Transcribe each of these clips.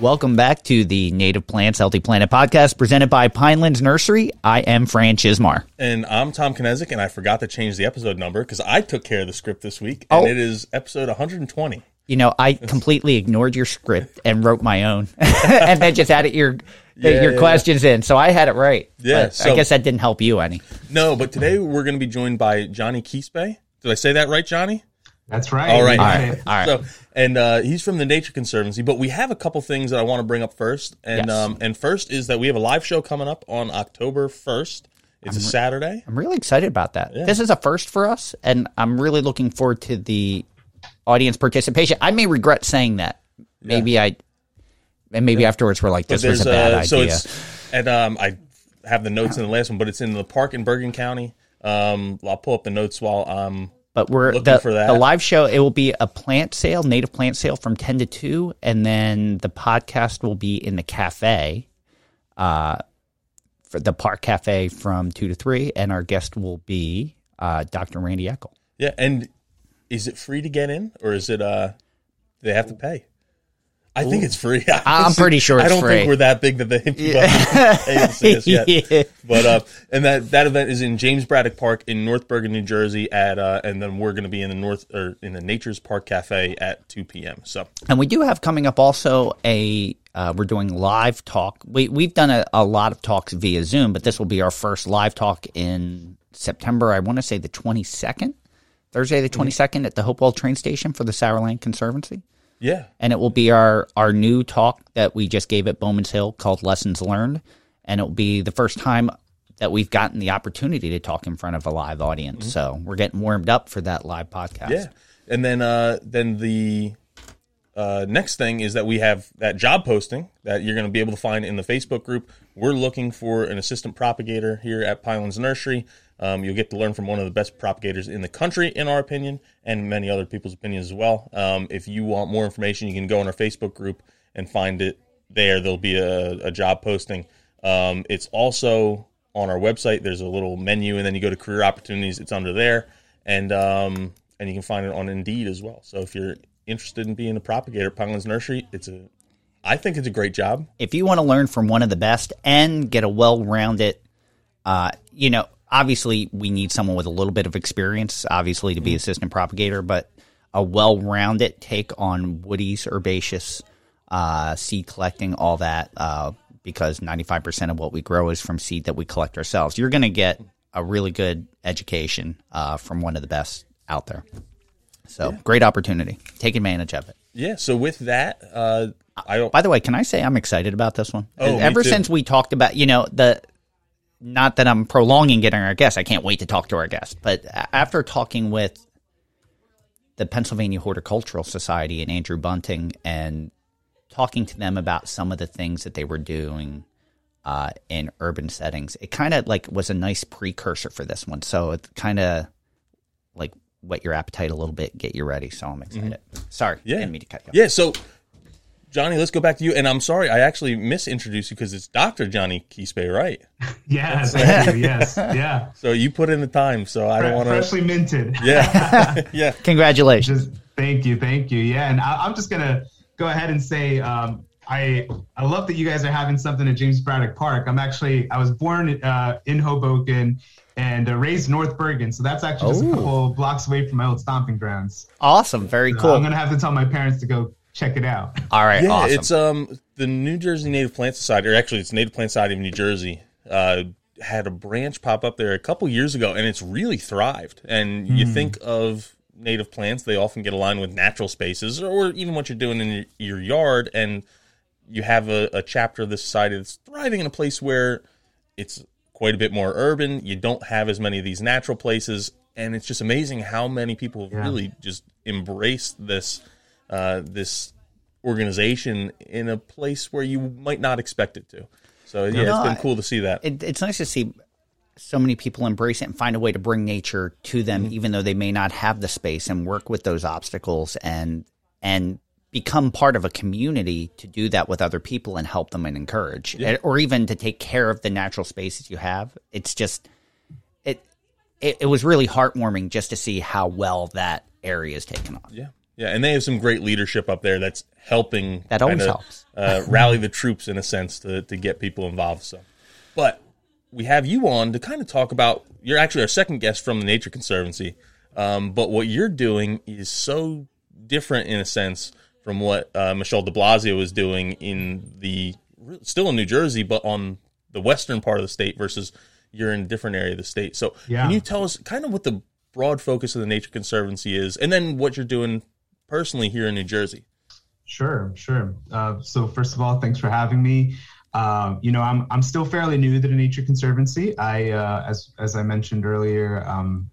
Welcome back to the Native Plants Healthy Planet podcast presented by Pinelands Nursery. I am Fran Chismar. And I'm Tom Kinesic, and I forgot to change the episode number because I took care of the script this week, and Oh. it is episode 120. You know, I completely ignored your script and wrote my own, and then just added your Yeah, your yeah, questions in. So I had it right. Yeah, so- I guess that didn't help you any. No, but today we're going to be joined by Johnny Quispe. Did I say that right, Johnny? That's right. All right. All right. All right. So, and uh, he's from the Nature Conservancy, but we have a couple things that I want to bring up first. And Yes. um, and first is that we have a live show coming up on October 1st. It's a Saturday. I'm really excited about that. This is a first for us, and I'm really looking forward to the audience participation. I may regret saying that. Maybe I, and maybe afterwards we're like, this was a bad uh, idea. so it's and um, I have the notes in the last one, but it's in the park in Bergen County. Um, I'll pull up the notes while I'm but we're looking the, the live show. It will be a plant sale, native plant sale from ten to two, and then the podcast will be in the cafe, uh, for the park cafe from two to three, and our guest will be uh, Dr. Randi Eckel. Yeah, and is it free to get in, or is it uh, they have to pay? I think it's free. I'm pretty sure I don't free. think we're that big that they people have to pay to see us yet. But uh, and that that event is in James Braddock Park in North Bergen, New Jersey. At uh, and then we're going to be in the North or in the Nature's Park Cafe at 2 p.m. So And we do have coming up also a uh, we're doing live talk. We we've done a, a lot of talks via Zoom, but this will be our first live talk in September. I want to say the twenty second, Thursday the twenty second at the Hopewell train station for the Sourland Conservancy, yeah, and it will be our our new talk that we just gave at Bowman's Hill called Lessons Learned, and it will be the first time that we've gotten the opportunity to talk in front of a live audience. So we're getting warmed up for that live podcast. yeah. And then uh, then the uh, next thing is that we have that job posting that you're going to be able to find in the Facebook group. We're looking for an assistant propagator here at Pinelands Nursery. Um, you'll get to learn from one of the best propagators in the country, in our opinion, and many other people's opinions as well. Um, if you want more information, you can go on our Facebook group and find it there. There'll be a, a job posting. Um, it's also on our website. There's a little menu, and then you go to career opportunities. It's under there, and um, and you can find it on Indeed as well. So if you're interested in being a propagator at Pinelands Nursery, it's a I think it's a great job. if you want to learn from one of the best and get a well-rounded uh, you know obviously we need someone with a little bit of experience obviously to be assistant propagator but a well-rounded take on woodies herbaceous uh, seed collecting all that uh, because 95% of what we grow is from seed that we collect ourselves you're going to get a really good education uh, from one of the best out there so great opportunity take advantage of it Yeah. So with that, uh, I don't. by the way, can I say I'm excited about this one? Oh, me Ever since we talked about, you know, the not that I'm prolonging getting our guest. I can't wait to talk to our guest. But after talking with the Pennsylvania Horticultural Society and Andrew Bunting and talking to them about some of the things that they were doing uh, in urban settings, it kind of like was a nice precursor for this one. So it kind of like whet your appetite a little bit, get you ready. So I'm excited. Sorry, Mm-hmm. Yeah. didn't mean to cut you. off. Yeah. So, Johnny, let's go back to you. And I'm sorry, I actually misintroduced you because it's Doctor Johnny Quispe, right? Yes, thank you. Yes, yeah. So you put in the time. So I don't want to. Freshly minted. Yeah. yeah. Congratulations. Just thank you, thank you. Yeah, and I, I'm just gonna go ahead and say um, I I love that you guys are having something at James Braddock Park. I'm actually I was born uh, in Hoboken and uh, raised North Bergen, so that's actually just a Oh. couple blocks away from my old stomping grounds. Awesome. Very So cool. I'm gonna have to tell my parents to go check it out. All right. Yeah, awesome. it's um the New Jersey Native Plant Society, or actually it's Native Plant Society of New Jersey, uh, had a branch pop up there a couple years ago, and it's really thrived. And you think of native plants, they often get aligned with natural spaces, or even what you're doing in your, your yard, and you have a, a chapter of the society that's thriving in a place where it's quite a bit more urban. You don't have as many of these natural places, and it's just amazing how many people have Yeah. really just embraced this uh, this organization in a place where you might not expect it to. So yeah, it's been cool to see that. it, it's nice to see so many people embrace it and find a way to bring nature to them, mm-hmm. even though they may not have the space, and work with those obstacles and and become part of a community to do that with other people and help them and encourage, yeah. or even to take care of the natural spaces you have. It's just it, it it was really heartwarming just to see how well that area is taken on. Yeah. Yeah, and they have some great leadership up there that's helping that always kinda, helps uh, rally the troops in a sense to to get people involved. So, but we have you on to kind of talk about. You're actually our second guest from the Nature Conservancy, um, but what you're doing is so different in a sense from what uh, Michelle De Blasio was doing in the still in New Jersey, but on the western part of the state versus you're in a different area of the state. So, yeah. can you tell us kind of what the broad focus of the Nature Conservancy is, and then what you're doing personally here in New Jersey. Sure, sure. Uh, so first of all, thanks for having me. Uh, you know, I'm I'm still fairly new to the Nature Conservancy. I, uh, as as I mentioned earlier, um,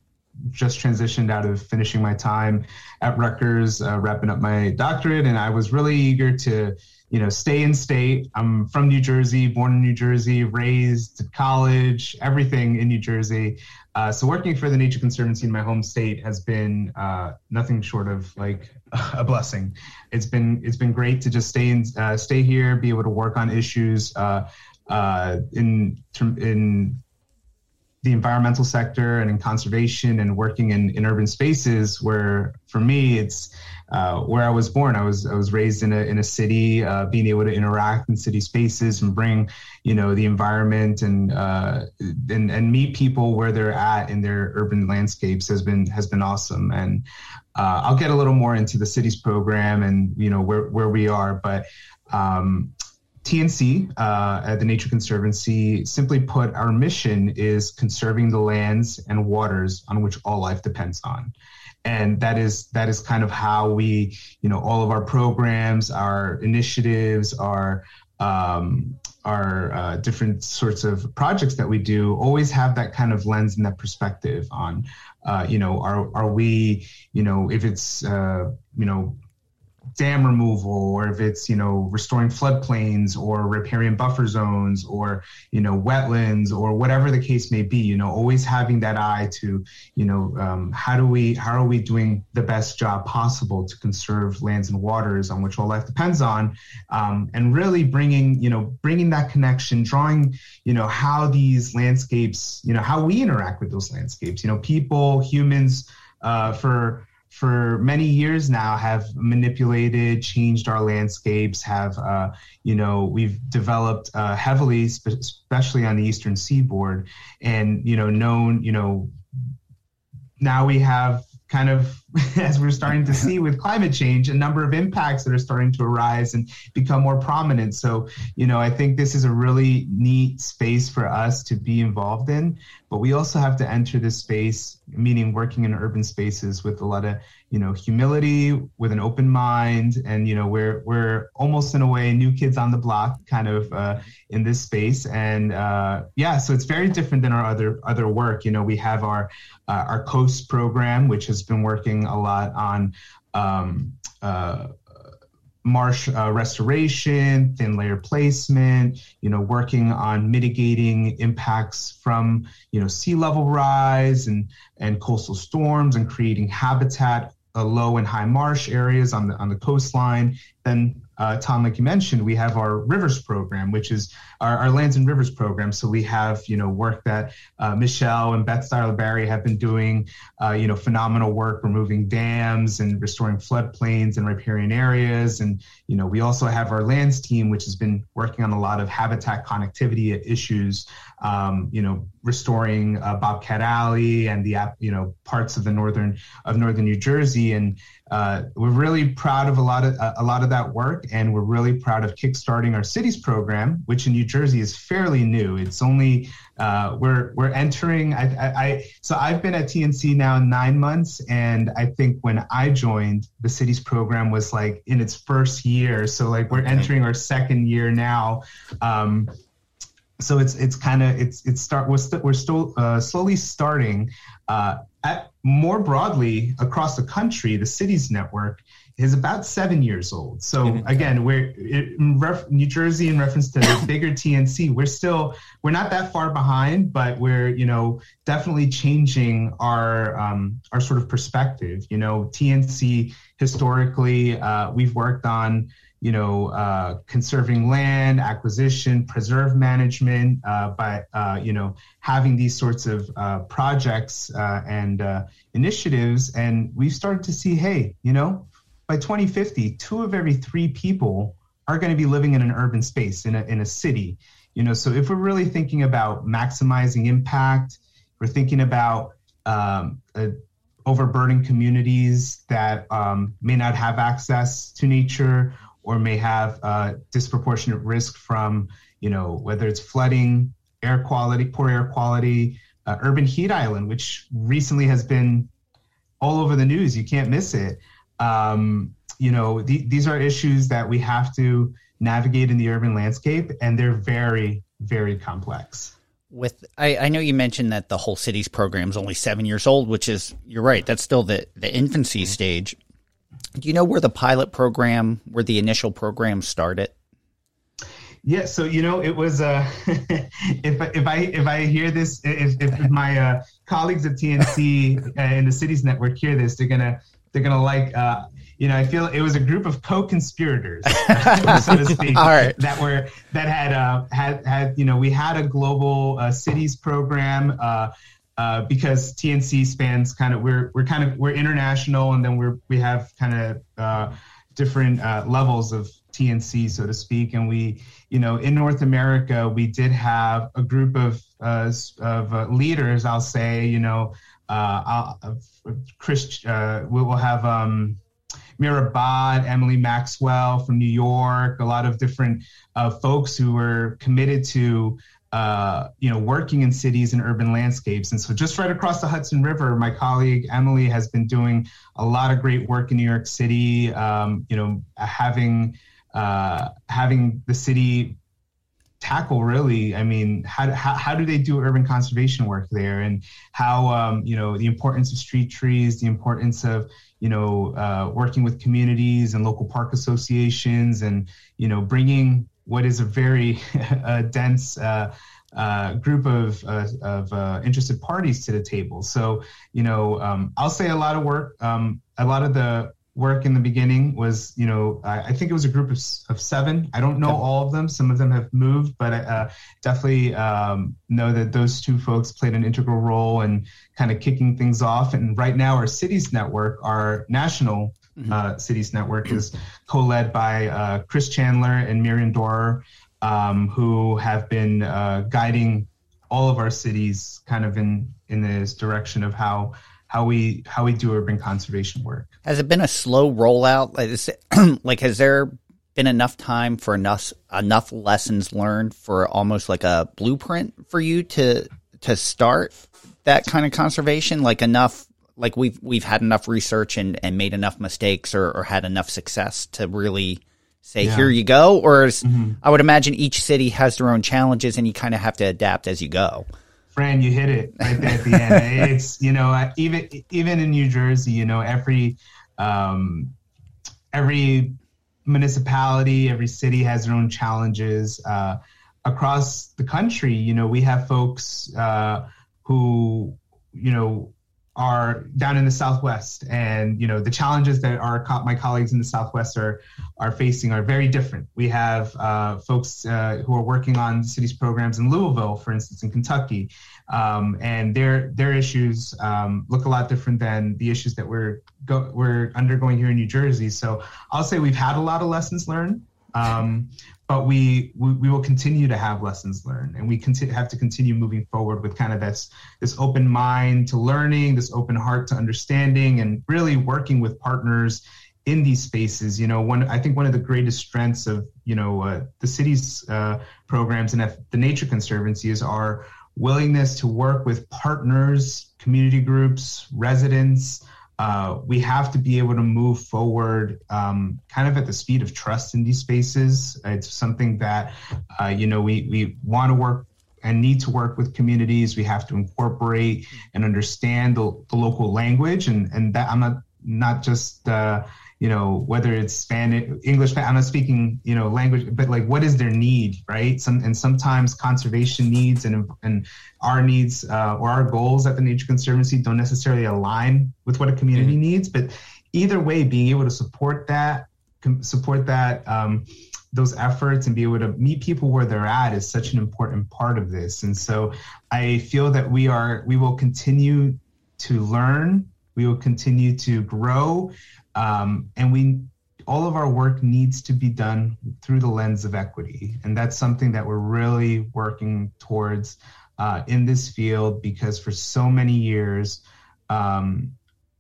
just transitioned out of finishing my time at Rutgers, uh, wrapping up my doctorate, and I was really eager to you know, stay in state. I'm from New Jersey, born in New Jersey, raised college, everything in New Jersey. Uh, so working for the Nature Conservancy in my home state has been uh, nothing short of like a blessing. It's been it's been great to just stay in uh, stay here, be able to work on issues uh, uh, in in the environmental sector and in conservation and working in, in urban spaces where for me it's uh, where I was born. I was I was raised in a in a city, uh, being able to interact in city spaces and bring you know the environment and uh, and and meet people where they're at in their urban landscapes has been has been awesome. And uh, I'll get a little more into the cities program and you know where where we are, but. Um, TNC uh, at the Nature Conservancy, simply put, our mission is conserving the lands and waters on which all life depends on. And that is that is kind of how we you know all of our programs our initiatives our um, our uh, different sorts of projects that we do always have that kind of lens and that perspective on uh, you know are are we you know if it's uh, you know dam removal or if it's you know restoring floodplains or riparian buffer zones or you know wetlands or whatever the case may be you know always having that eye to you know um, how do we how are we doing the best job possible to conserve lands and waters on which all life depends on um, and really bringing you know bringing that connection drawing you know how these landscapes you know how we interact with those landscapes. You know people humans uh, for for many years now have manipulated, changed our landscapes, have, uh, you know, we've developed uh, heavily, especially on the eastern seaboard, and, you know, known, you know, now we have kind of as we're starting to see with climate change a number of impacts that are starting to arise and become more prominent. So you know i think this is a really neat space for us to be involved in but we also have to enter this space meaning working in urban spaces with a lot of you know humility with an open mind and you know we're we're almost in a way new kids on the block kind of uh, in this space. And uh, yeah so it's very different than our other other work. You know we have our uh, our coast program which has been working a lot on um, uh, marsh uh, restoration, thin layer placement, you know, working on mitigating impacts from, you know, sea level rise and, and coastal storms and creating habitat uh, low and high marsh areas on the on the coastline. Then uh, Tom, like you mentioned, we have our rivers program, which is our, our lands and rivers program. So we have, you know, work that uh, Michelle and Beth Styler Barry have been doing, uh, you know, phenomenal work removing dams and restoring floodplains and riparian areas. And, you know, we also have our lands team, which has been working on a lot of habitat connectivity issues, um, you know, restoring uh, Bobcat Alley and the, you know, parts of the northern of northern New Jersey. And uh, we're really proud of a lot of a lot of that work, and we're really proud of kickstarting our cities program, which in New Jersey is fairly new. It's only uh, we're we're entering. I, I, I, so I've been at TNC now nine months, and I think when I joined, the cities program was like in its first year. So like we're entering our second year now. Um, so it's it's kind of it's it's start we're, st- we're still uh, slowly starting uh, at more broadly across the country the cities network is about seven years old. So mm-hmm. again, we're in ref, New Jersey in reference to the bigger TNC. We're still we're not that far behind, but we're you know definitely changing our um, our sort of perspective. You know, TNC historically uh, we've worked on you know, uh, conserving land, acquisition, preserve management, uh, by, uh, you know, having these sorts of uh, projects uh, and uh, initiatives. And we've started to see, hey, you know, by 2050, two of every three people are going to be living in an urban space, in a, in a city. You know, so if we're really thinking about maximizing impact, we're thinking about um, overburdened communities that um, may not have access to nature or may have uh, disproportionate risk from, you know, whether it's flooding, air quality, poor air quality, uh, urban heat island, which recently has been all over the news. You can't miss it. Um, you know, th- these are issues that we have to navigate in the urban landscape, and they're very, very complex. With I, I know you mentioned that the whole cities program is only seven years old, which is you're right. That's still the the infancy stage. Do you know where the pilot program, where the initial program started? Yeah, so you know, it was uh, if if I if I hear this, if, if my uh, colleagues at TNC uh, and the Cities Network hear this, they're gonna they're gonna like. Uh, you know, I feel it was a group of co-conspirators, so to speak, All right. that were that had uh, had had you know we had a global uh, cities program. Uh, because TNC spans kind of we're we're kind of we're international, and then we're we have kind of uh, different uh, levels of TNC, so to speak. And we, you know, in North America, we did have a group of uh, of uh, leaders. I'll say, you know, Chris. we will have. Um, Mira Bhatt, Emily Maxwell from New York, a lot of different folks who were committed to uh, you know, working in cities and urban landscapes. And so, just right across the Hudson River, my colleague Emily has been doing a lot of great work in New York City. Um, you know, having uh, having the city tackle really i mean how, how, how, do they do urban conservation work there and how um, you know the importance of street trees the importance of you know uh, working with communities and local park associations and you know bringing what is a very uh, dense uh, uh, group of, uh, of uh, interested parties to the table. So, you know, um, I'll say a lot of work. Um, a lot of the work in the beginning was, you know, I, I think it was a group of, of seven. I don't know all of them. Some of them have moved, but I uh, definitely um, know that those two folks played an integral role in kind of kicking things off. And right now, our cities network, our national mm-hmm. uh, Cities Network is co-led by uh, Chris Chandler and Miriam Dorer, um, who have been uh, guiding all of our cities kind of in in this direction of how how we how we do urban conservation work. Has it been a slow rollout? Like, like has there been enough time for enough enough lessons learned for almost like a blueprint for you to to start that kind of conservation? Like enough like we've we've had enough research and, and made enough mistakes or, or had enough success to really say yeah. here you go or is, mm-hmm. i would imagine each city has their own challenges and you kind of have to adapt as you go fran you hit it right there at the end it's you know even even in new jersey you know every um, every municipality every city has their own challenges uh, across the country you know we have folks uh, who you know are down in the southwest. And you know the challenges that our my colleagues in the southwest are are facing are very different. We have uh, folks uh, who are working on cities programs in louisville for instance in kentucky. Um, and their their issues um, look a lot different than the issues that we're go, we're undergoing here in new jersey. So i'll say we've had a lot of lessons learned. Um, but we, we, we will continue to have lessons learned, and we continue, have to continue moving forward with kind of this this open mind to learning, this open heart to understanding, and really working with partners in these spaces. You know, one I think one of the greatest strengths of you know uh, the city's uh, programs and the Nature Conservancy is our willingness to work with partners, community groups, residents uh, we have to be able to move forward um, kind of at the speed of trust in these spaces. It's something that, uh, you know, we, we want to work and need to work with communities. We have to incorporate and understand the, the local language. And, and that I'm not, not just, uh, you know, whether it's Spanish, English, I'm not speaking, you know, language, but like, what is their need, right? Some and sometimes conservation needs and and our needs uh, or our goals at the Nature Conservancy don't necessarily align with what a community mm-hmm. needs. But either way, being able to support that, support that. Um, those efforts and be able to meet people where they're at is such an important part of this. And so I feel that we are we will continue to learn, we will continue to grow, um, and we all of our work needs to be done through the lens of equity, and that's something that we're really working towards uh, in this field because for so many years. Um,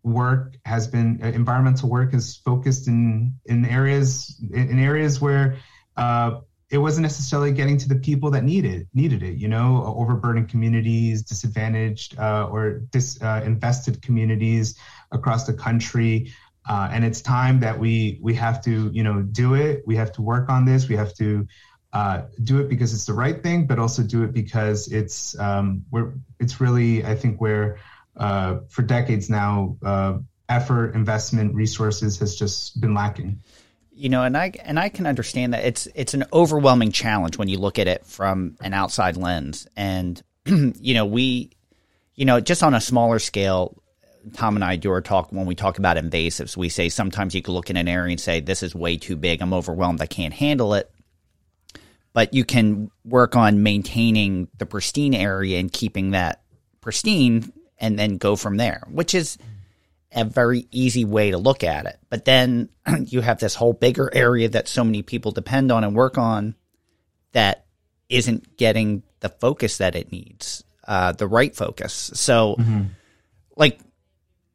work has been uh, environmental work is focused in in areas in areas where uh, it wasn't necessarily getting to the people that needed needed it. You know, overburdened communities, disadvantaged uh, or disinvested uh, communities across the country. Uh, and it's time that we we have to you know do it. We have to work on this. We have to uh, do it because it's the right thing, but also do it because it's um, we're it's really I think where uh, for decades now, uh, effort, investment, resources has just been lacking. You know, and I and I can understand that it's it's an overwhelming challenge when you look at it from an outside lens. And you know, we, you know, just on a smaller scale, Tom and I do our talk when we talk about invasives. We say sometimes you can look in an area and say, "This is way too big. I'm overwhelmed. I can't handle it." But you can work on maintaining the pristine area and keeping that pristine and then go from there, which is a very easy way to look at it. But then you have this whole bigger area that so many people depend on and work on that isn't getting the focus that it needs, uh, the right focus. So, mm-hmm. like,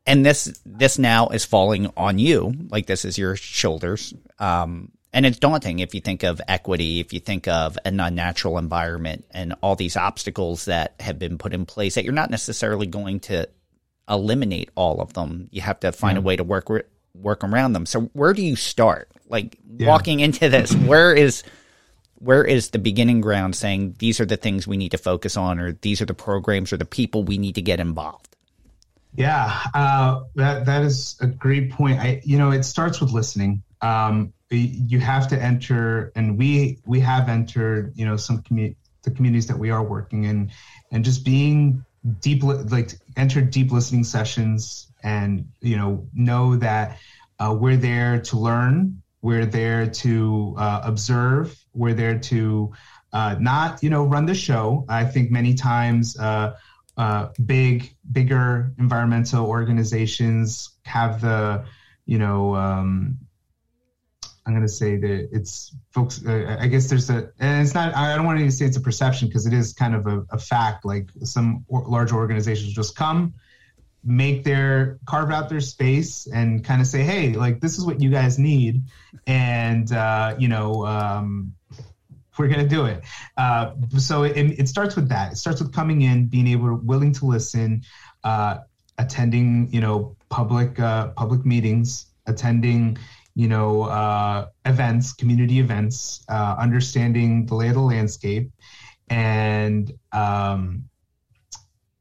and this this now is falling on you. Like this is your shoulders. Um, and it's daunting if you think of equity, if you think of an unnatural environment and all these obstacles that have been put in place that you're not necessarily going to eliminate all of them. You have to find yeah. a way to work work around them. So where do you start? Like yeah. walking into this, where is where is the beginning ground saying these are the things we need to focus on or these are the programs or the people we need to get involved? Yeah, uh, that that is a great point. I, you know, it starts with listening. Um, you have to enter, and we we have entered, you know, some commu- the communities that we are working in, and just being deep, like enter deep listening sessions, and you know, know that uh, we're there to learn, we're there to uh, observe, we're there to uh, not, you know, run the show. I think many times. Uh, big, bigger environmental organizations have the, you know, um, I'm going to say that it's folks. Uh, I guess there's a, and it's not. I don't want to say it's a perception because it is kind of a, a fact. Like some or, large organizations just come, make their carve out their space, and kind of say, "Hey, like this is what you guys need," and uh, you know, um, we're going to do it. Uh, so it, it, starts with that. It starts with coming in, being able, to, willing to listen, uh, attending, you know, public uh, public meetings, attending you know, uh, events, community events, uh, understanding the lay of the landscape, and um,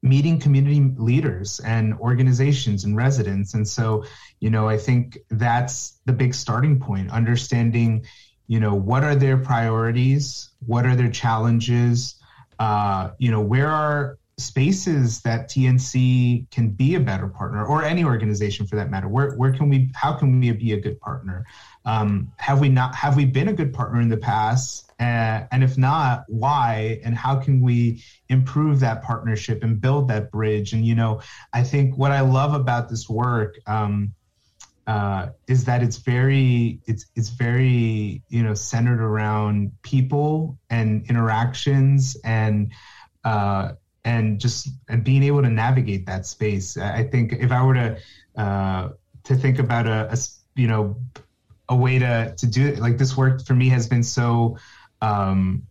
meeting community leaders and organizations and residents. And so, you know, I think that's the big starting point, understanding, you know, what are their priorities, what are their challenges, uh, you know, where are spaces that TNC can be a better partner, or any organization for that matter? Where where can we? How can we be a good partner? Um, have we not? Have we been a good partner in the past? Uh, and if not, why? And how can we improve that partnership and build that bridge? And you know, I think what I love about this work. Um, uh, is that it's very it's it's very you know centered around people and interactions and uh, and just and being able to navigate that space. I think if I were to uh, to think about a, a, you know a way to to do it, like this work for me has been so um,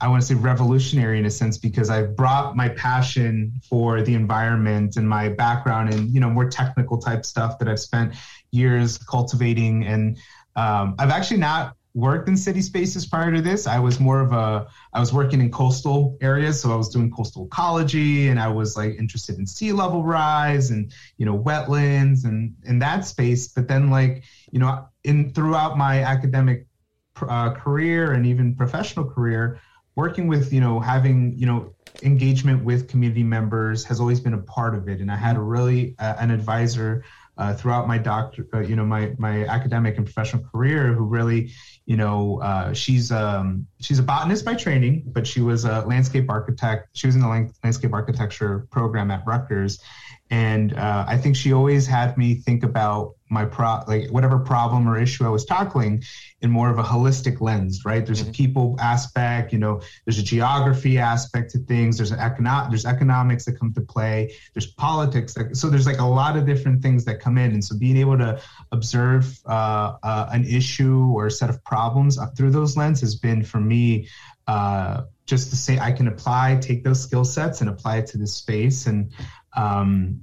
I want to say revolutionary in a sense because I've brought my passion for the environment and my background and you know more technical type stuff that I've spent years cultivating and um, I've actually not worked in city spaces prior to this. I was more of a I was working in coastal areas, so I was doing coastal ecology, and I was like interested in sea level rise and you know wetlands and in that space. But then like you know in throughout my academic uh, career and even professional career, working with you know having you know engagement with community members has always been a part of it, and I had a really uh, an advisor uh, throughout my doctor, uh, you know, my my academic and professional career, who really, you know, uh, she's um, she's a botanist by training, but she was a landscape architect. She was in the landscape architecture program at Rutgers, and uh, I think she always had me think about my pro like whatever problem or issue I was tackling in more of a holistic lens, right? There's mm-hmm. a people aspect, you know, there's a geography aspect to things, there's an econo- there's economics that come to play, there's politics, that, so there's like a lot of different things that come in, and so being able to observe uh, uh, an issue or a set of problems through those lens has been for me uh, just to say I can apply, take those skill sets and apply it to this space, and um,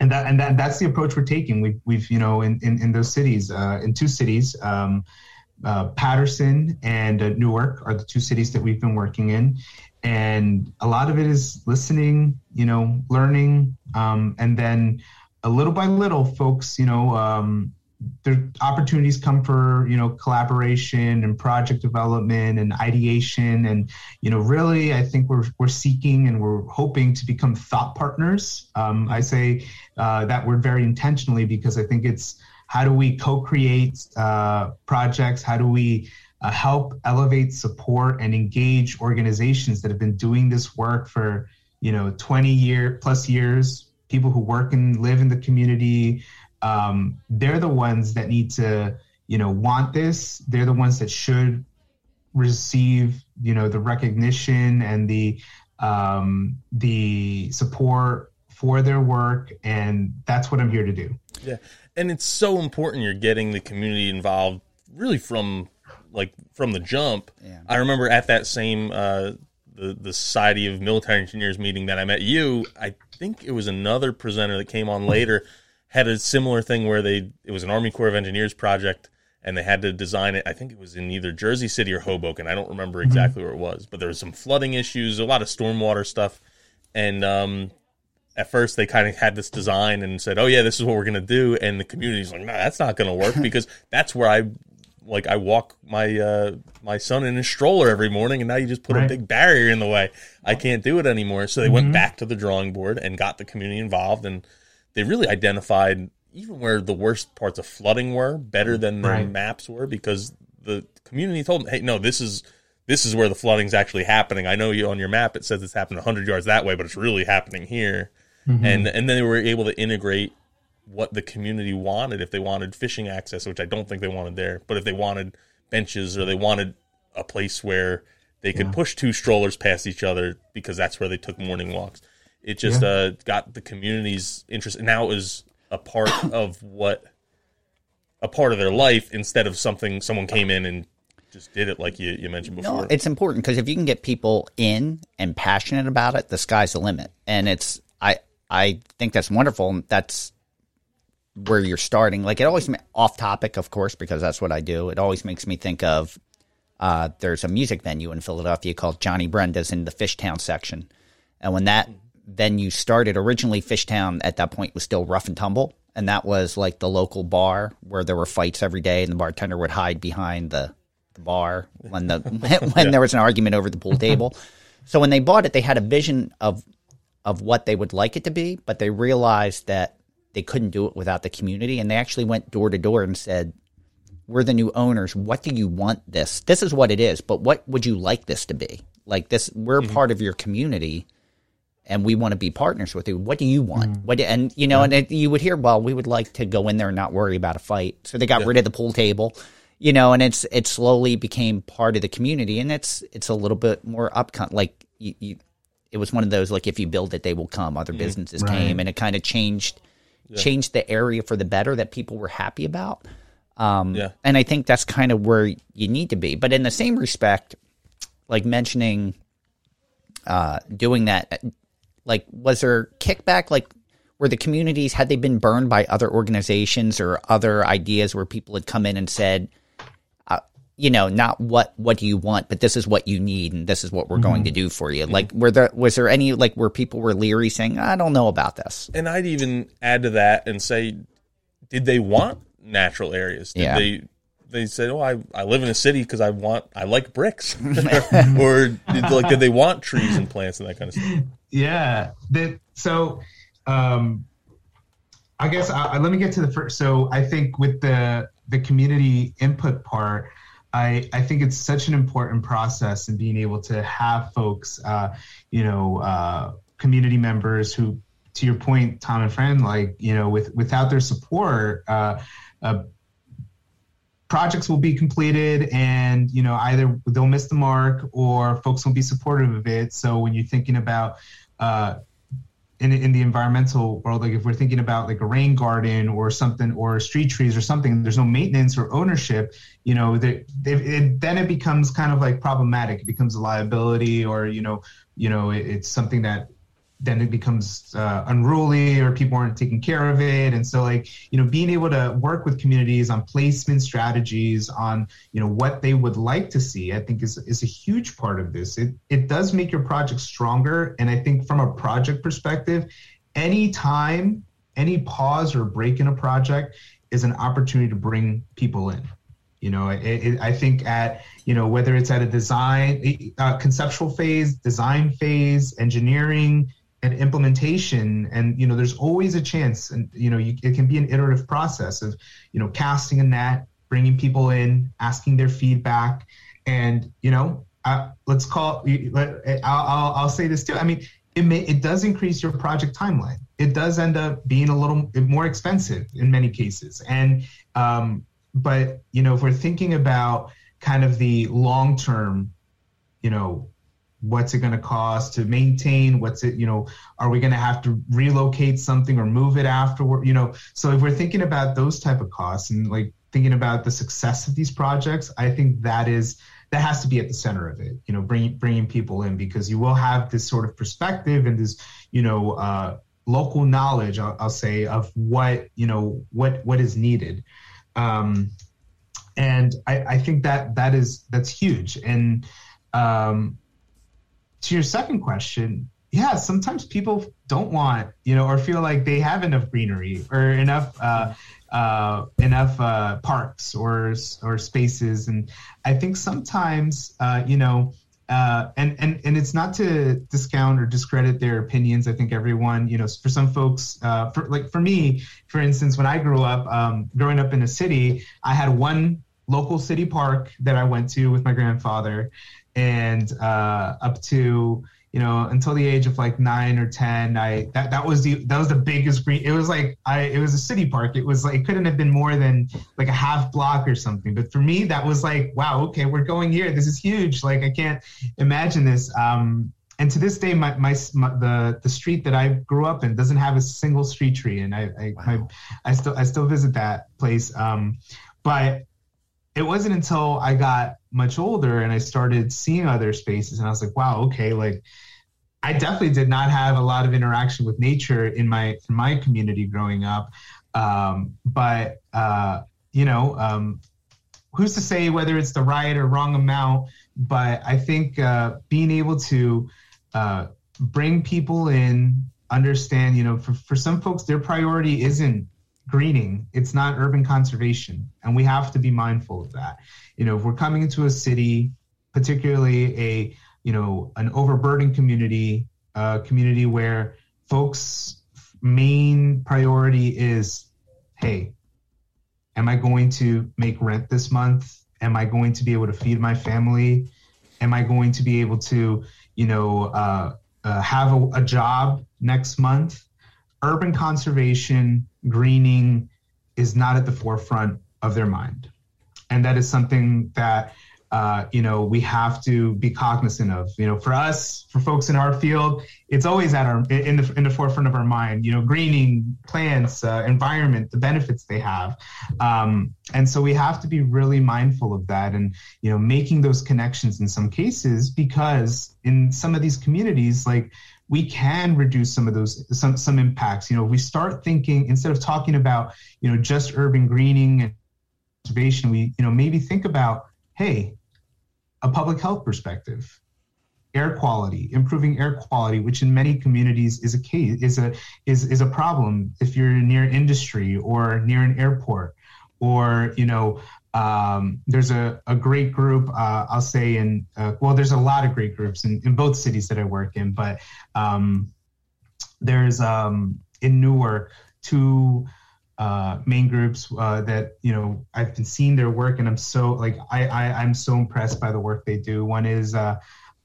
and that and that, that's the approach we're taking. We've we've you know in in, in those cities, uh, in two cities, um, uh, Paterson and uh, Newark are the two cities that we've been working in, and a lot of it is listening, you know, learning, um, and then a little by little, folks, you know, um, the opportunities come for you know collaboration and project development and ideation. And you know really i think we're, we're seeking and we're hoping to become thought partners. Um, i say uh, that word very intentionally because i think it's how do we co-create uh, projects? How do we uh, help elevate support and engage organizations that have been doing this work for you know 20 year plus years? People who work and live in the community um, they're the ones that need to you know want this. They're the ones that should receive you know the recognition and the um, the support for their work and that's what i'm here to do. Yeah. And it's so important you're getting the community involved really from like from the jump. Yeah. i remember at that same uh the, the society of military engineers meeting that i met you i think it was another presenter that came on later had a similar thing where they it was an Army Corps of Engineers project and they had to design it. I think it was in either Jersey City or Hoboken. I don't remember mm-hmm. exactly where it was, but there was some flooding issues, a lot of stormwater stuff, and um, at first they kind of had this design and said, "Oh yeah, this is what we're gonna do," and the community's like, "No, that's not gonna work because that's where I." Like I walk my uh, my son in a stroller every morning, and now you just put right. a big barrier in the way. I can't do it anymore. So they mm-hmm. went back to the drawing board and got the community involved, and they really identified even where the worst parts of flooding were better than the right. maps were because the community told them, "Hey, no, this is this is where the flooding's actually happening. I know you on your map it says it's happened 100 yards that way, but it's really happening here." Mm-hmm. And and then they were able to integrate what the community wanted if they wanted fishing access, which I don't think they wanted there, but if they wanted benches or they wanted a place where they could yeah. push two strollers past each other because that's where they took morning walks. It just yeah. uh, got the community's interest. And now it was a part of what a part of their life instead of something someone came in and just did it like you, you mentioned before. No, it's important because if you can get people in and passionate about it, the sky's the limit. And it's I I think that's wonderful. That's where you're starting. Like it always off topic, of course, because that's what I do. It always makes me think of uh, there's a music venue in Philadelphia called Johnny Brenda's in the Fishtown section, and when that venue started. Originally, Fishtown at that point was still rough and tumble, and that was like the local bar where there were fights every day, and the bartender would hide behind the, the bar when the when yeah. there was an argument over the pool table. so when they bought it, they had a vision of of what they would like it to be, but they realized that they couldn't do it without the community, and they actually went door to door and said. We're the new owners. What do you want this? This is what it is, but what would you like this to be? Like this, we're mm-hmm. part of your community and we want to be partners with you. What do you want? Mm. What and you know, yeah. and it, you would hear, well, we would like to go in there and not worry about a fight. So they got yeah. rid of the pool table, you know, and it's it slowly became part of the community, and it's it's a little bit more up like you, you it was one of those like if you build it, they will come. Other mm. businesses right. came, and it kind of changed yeah. changed the area for the better that people were happy about. Um, yeah. And I think that's kind of where you need to be. But in the same respect, like mentioning uh, doing that like, was there kickback? Like, were the communities had they been burned by other organizations or other ideas where people had come in and said, uh, you know, not what what do you want, but this is what you need, and this is what we're mm-hmm. going to do for you. Like, were there was there any like where people were leery, saying, "I don't know about this," and I'd even add to that and say, did they want natural areas? Did yeah. they they said, "Oh, I, I live in a city because I want I like bricks," or did, like did they want trees and plants and that kind of stuff? Yeah. So, um, I guess I, I, let me get to the first. So I think with the the community input part, I I think it's such an important process in being able to have folks, uh, you know, uh, community members who, to your point, Tom and Fran, like you know, with without their support. Uh, uh projects will be completed and you know either they'll miss the mark or folks won't be supportive of it so when you're thinking about uh, in, in the environmental world like if we're thinking about like a rain garden or something or street trees or something there's no maintenance or ownership you know that then it becomes kind of like problematic. It becomes a liability or you know you know it, it's something that then it becomes uh, unruly or people aren't taking care of it. And so like you know being able to work with communities on placement strategies on you know what they would like to see i think is, is a huge part of this. It, it does make your project stronger. And i think from a project perspective any time any pause or break in a project is an opportunity to bring people in. You know it, it, i think at you know whether it's at a design uh, conceptual phase design phase engineering and implementation and you know there's always a chance and you know you, it can be an iterative process of you know casting a net bringing people in asking their feedback and you know uh, let's call I'll, I'll, I'll say this too i mean it may it does increase your project timeline. It does end up being a little more expensive in many cases and um, but you know if we're thinking about kind of the long term you know what's it going to cost to maintain? What's it you know are we going to have to relocate something or move it afterward you know? So if we're thinking about those type of costs and like thinking about the success of these projects i think that is that has to be at the center of it you know bringing bringing people in because you will have this sort of perspective and this you know uh, local knowledge I'll, I'll, say of what you know what what is needed. Um, and I, I think that that is that's huge. And um, to your second question, yeah, sometimes people don't want, you know, or feel like they have enough greenery or enough uh, uh, enough uh, parks or or spaces, and I think sometimes, uh, you know, uh, and and and it's not to discount or discredit their opinions. I think everyone, you know, for some folks, uh, for like for me, for instance, when I grew up, um, growing up in a city, I had one local city park that I went to with my grandfather, and uh, up to you know until the age of like nine or ten i that, that was the that was the biggest green it was like i it was a city park. It was like it couldn't have been more than like a half block or something. But for me that was like wow okay we're going here. This is huge. Like i can't imagine this. Um and to this day my, my, my the the street that i grew up in doesn't have a single street tree and i i, wow. I, I still i still visit that place. Um but it wasn't until I got much older and I started seeing other spaces and I was like, wow, okay, like I definitely did not have a lot of interaction with nature in my in my community growing up. Um, but uh, you know, um, who's to say whether it's the right or wrong amount? But I think uh, being able to uh, bring people in, understand, you know, for, for some folks, their priority isn't greening it's not urban conservation. And we have to be mindful of that. You know if we're coming into a city particularly a you know an overburdened community a community where folks main priority is hey am i going to make rent this month? Am i going to be able to feed my family? Am i going to be able to you know uh, uh, have a, a job next month urban conservation, greening is not at the forefront of their mind. And that is something that uh, you know we have to be cognizant of. You know, for us, for folks in our field, it's always at our in the in the forefront of our mind. You know, greening, plants, uh, environment, the benefits they have, um, and so we have to be really mindful of that, and you know, making those connections in some cases because in some of these communities, like we can reduce some of those some some impacts. You know, we start thinking instead of talking about you know just urban greening and conservation, we you know maybe think about hey, a public health perspective, air quality, improving air quality, which in many communities is a case is a is is a problem if you're near industry or near an airport, or you know. Um, there's a, a great group, uh, I'll say, in uh, well, there's a lot of great groups in, in both cities that I work in, but um, there's um, in Newark two uh, main groups uh, that you know I've been seeing their work, and I'm so like I, I am so impressed by the work they do. One is uh,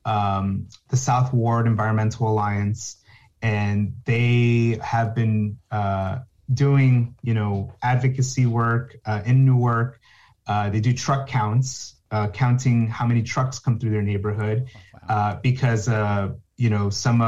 um, the South Ward Environmental Alliance, and they have been uh, doing you know advocacy work in Newark. Uh, they do truck counts, counting how many trucks come through their neighborhood, wow. because you know some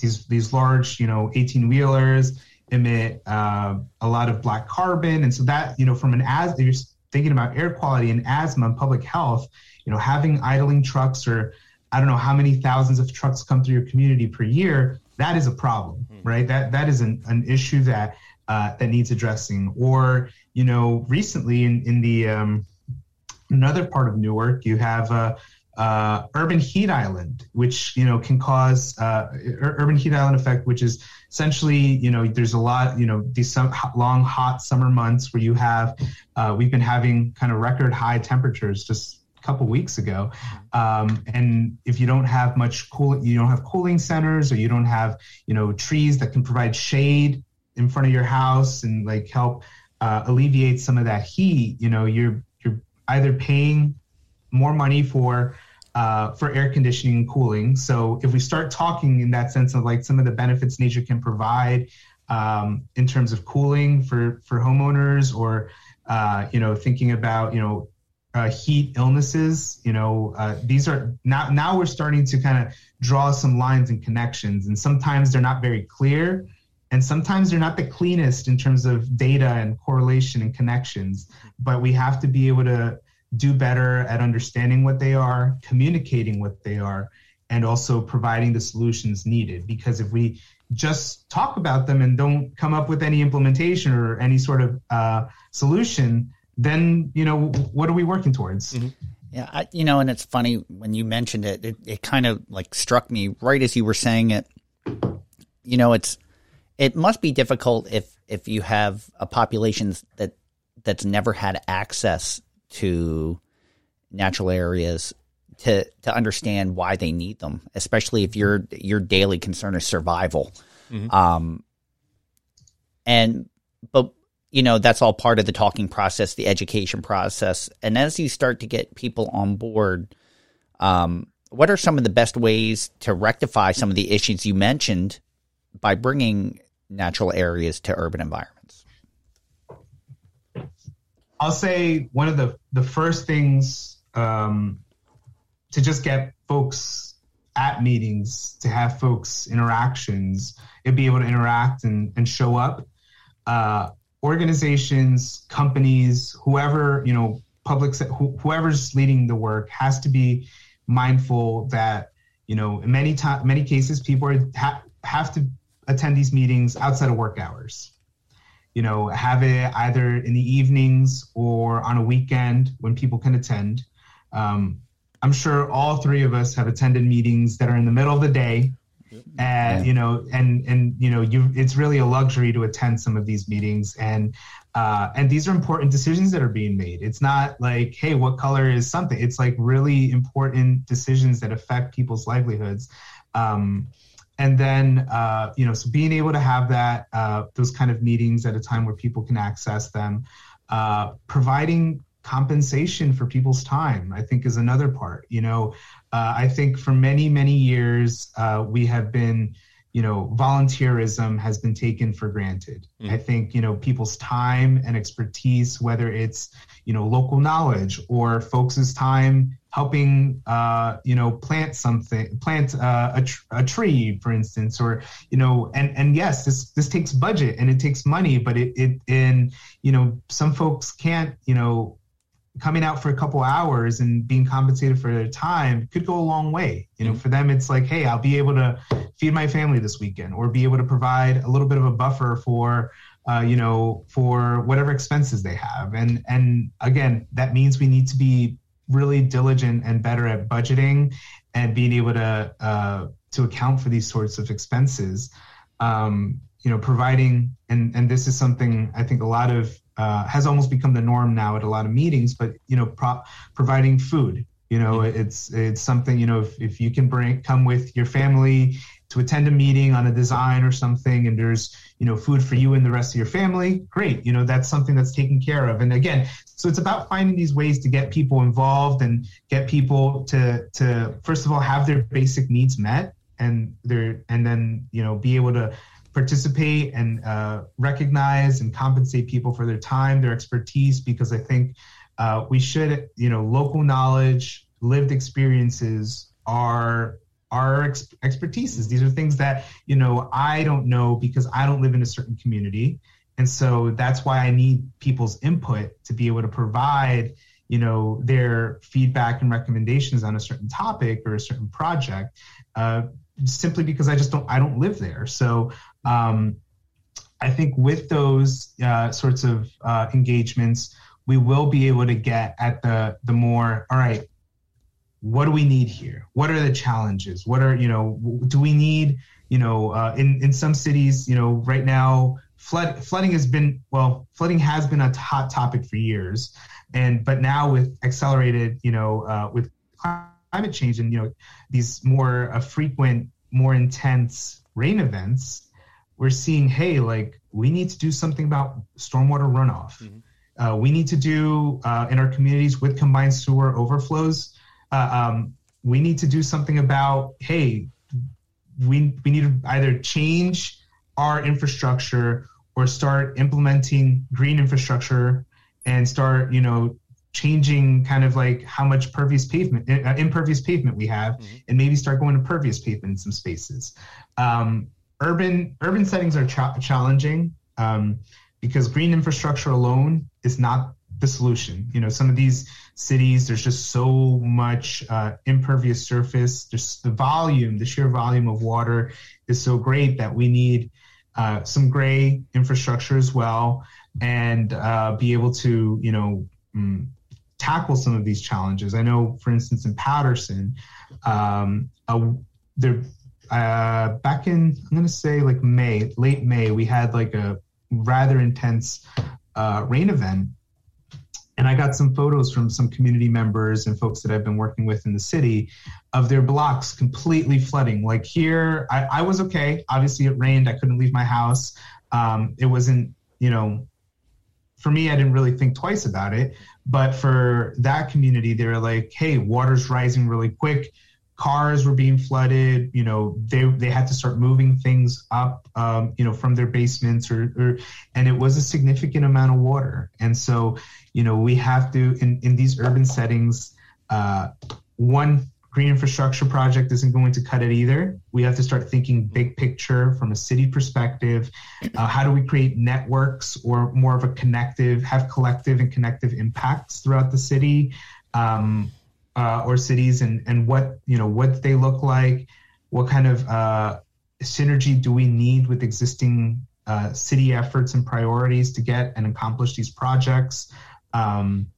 these these large you know 18 wheelers emit uh, a lot of black carbon, and so that you know from an as you're thinking about air quality and asthma and public health, you know having idling trucks or I don't know how many thousands of trucks come through your community per year, that is a problem, mm-hmm. right? That that is an, an issue that uh, that needs addressing. Or you know recently in in the um, another part of Newark, you have uh, uh, urban heat island, which you know can cause uh, urban heat island effect, which is essentially you know there's a lot you know these some long hot summer months where you have uh, we've been having kind of record high temperatures just a couple weeks ago, um, and if you don't have much cool, you don't have cooling centers or you don't have you know trees that can provide shade in front of your house and like help uh, alleviate some of that heat, you know you're you're either paying more money for uh, for air conditioning and cooling. So if we start talking in that sense of like some of the benefits nature can provide um, in terms of cooling for for homeowners, or uh, you know thinking about you know uh, heat illnesses, you know uh, these are now now we're starting to kind of draw some lines and connections, and sometimes they're not very clear. And sometimes they're not the cleanest in terms of data and correlation and connections, but we have to be able to do better at understanding what they are, communicating what they are, and also providing the solutions needed. Because if we just talk about them and don't come up with any implementation or any sort of uh, solution, then you know what are we working towards? Mm-hmm. Yeah, I, you know, and it's funny when you mentioned it, it, it kind of like struck me right as you were saying it. You know, it's it must be difficult if if you have a population that that's never had access to natural areas to to understand why they need them, especially if your your daily concern is survival. Mm-hmm. Um, and but you know that's all part of the talking process, the education process, and as you start to get people on board, um, what are some of the best ways to rectify some of the issues you mentioned by bringing natural areas to urban environments? I'll say one of the the first things um, to just get folks at meetings, to have folks interactions, and be able to interact and, and show up. Uh, organizations, companies, whoever you know, public, wh- whoever's leading the work has to be mindful that you know, in many time, many cases, people are, ha- have to attend these meetings outside of work hours you know, have it either in the evenings or on a weekend when people can attend. Um, I'm sure all three of us have attended meetings that are in the middle of the day, and yeah. you know, and and you know, you it's really a luxury to attend some of these meetings, and uh, and these are important decisions that are being made. It's not like, hey, what color is something? It's like really important decisions that affect people's livelihoods. Um, and then uh, you know so being able to have that uh, those kind of meetings at a time where people can access them uh, providing compensation for people's time i think is another part you know uh, i think for many many years uh, we have been you know volunteerism has been taken for granted mm. i think you know people's time and expertise whether it's you know local knowledge or folks' time helping uh, you know plant something plant uh, a, tr- a tree for instance or you know and and yes this this takes budget and it takes money but it it and you know some folks can't you know coming out for a couple hours and being compensated for their time could go a long way. You know, mm-hmm. for them, it's like, hey, I'll be able to feed my family this weekend, or be able to provide a little bit of a buffer for, uh, you know, for whatever expenses they have. And and again, that means we need to be really diligent and better at budgeting and being able to uh, to account for these sorts of expenses. Um, you know, providing and and this is something I think a lot of uh, has almost become the norm now at a lot of meetings. But you know, pro- providing food. You know, it's it's something. You know, if, if you can bring come with your family to attend a meeting on a design or something, and there's you know food for you and the rest of your family, great. You know, that's something that's taken care of. And again, so it's about finding these ways to get people involved and get people to to first of all have their basic needs met, and their and then you know be able to participate and uh, recognize and compensate people for their time, their expertise, because I think uh, we should, you know, local knowledge, lived experiences are our ex- expertises. These are things that, you know, I don't know because I don't live in a certain community. And so that's why I need people's input to be able to provide, you know, their feedback and recommendations on a certain topic or a certain project. Uh, simply because I just don't I don't live there. So um, I think with those uh, sorts of uh, engagements, we will be able to get at the the more all right. What do we need here? What are the challenges? What are you know? Do we need you know uh, in in some cities you know right now flood flooding has been well flooding has been a hot topic for years, and but now with accelerated you know uh, with climate change and you know these more uh, frequent, more intense rain events, we're seeing hey like we need to do something about stormwater runoff. Mm-hmm. Uh, we need to do uh, in our communities with combined sewer overflows. Uh, um, we need to do something about hey we we need to either change our infrastructure or start implementing green infrastructure and start you know changing kind of like how much pervious pavement, uh, impervious pavement we have, mm-hmm. and maybe start going to pervious pavement in some spaces. Um, urban urban settings are cha- challenging um, because green infrastructure alone is not the solution. You know, some of these cities, there's just so much uh, impervious surface. Just the volume, the sheer volume of water is so great that we need uh, some gray infrastructure as well, and uh, be able to, you know, mm, tackle some of these challenges. I know, for instance, in Paterson, um, uh, there uh, back in I'm going to say like May, late May, we had like a rather intense uh, rain event. And I got some photos from some community members and folks that I've been working with in the city of their blocks completely flooding. Like here, I, I was okay. Obviously, it rained. I couldn't leave my house. Um, it wasn't, you know, for me, I didn't really think twice about it. But for that community, they were like, hey, water's rising really quick. Cars were being flooded. You know, they they had to start moving things up, um, you know, from their basements, or, or and it was a significant amount of water. And so, you know, we have to in in these urban settings, uh, one green infrastructure project isn't going to cut it either. We have to start thinking big picture from a city perspective. Uh, how do we create networks or more of a connective, have collective and connective impacts throughout the city um, uh, or cities, and and what you know what they look like, what kind of uh, synergy do we need with existing uh, city efforts and priorities to get and accomplish these projects. Um,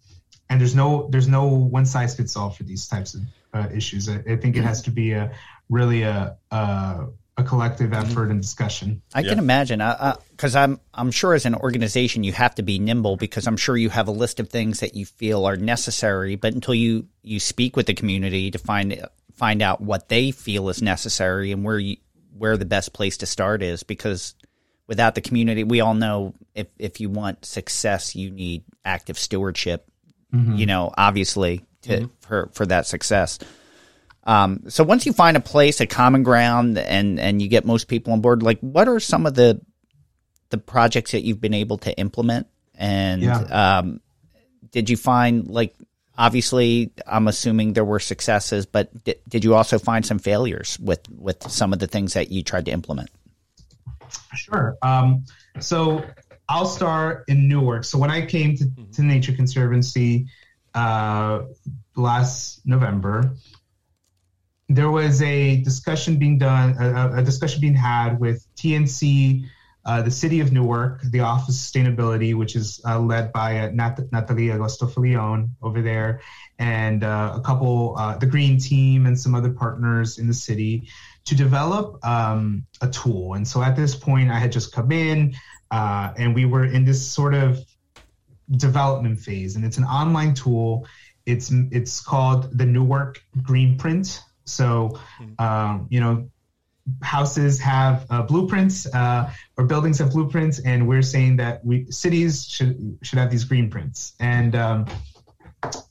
and there's no there's no one size fits all for these types of uh, issues. I, I, think it has to be a really a a, a collective effort and discussion. I yeah. can imagine, because uh, uh, I'm I'm sure as an organization you have to be nimble because I'm sure you have a list of things that you feel are necessary, but until you you speak with the community to find find out what they feel is necessary and where you where the best place to start is because without the community we all know if if you want success you need active stewardship mm-hmm. you know obviously to, mm-hmm. for for that success. Um, so once you find a place, a common ground, and and you get most people on board, like what are some of the the projects that you've been able to implement? And yeah. um, did you find like obviously I'm assuming there were successes, but did, did you also find some failures with with some of the things that you tried to implement? Sure. Um, so I'll start in Newark. So when I came to, to Nature Conservancy, uh, last November, there was a discussion being done, a, a discussion being had with TNC, uh, the city of Newark, the Office of Sustainability, which is uh, led by uh, Nat- Natalia Gostofilion over there, and uh, a couple, uh, the Green Team, and some other partners in the city to develop um, a tool. And so at this point, I had just come in, uh, and we were in this sort of development phase, and it's an online tool. It's it's called the Newark Green Print. So, um, you know, houses have uh, blueprints uh, or buildings have blueprints, and we're saying that we cities should should have these green prints. And um,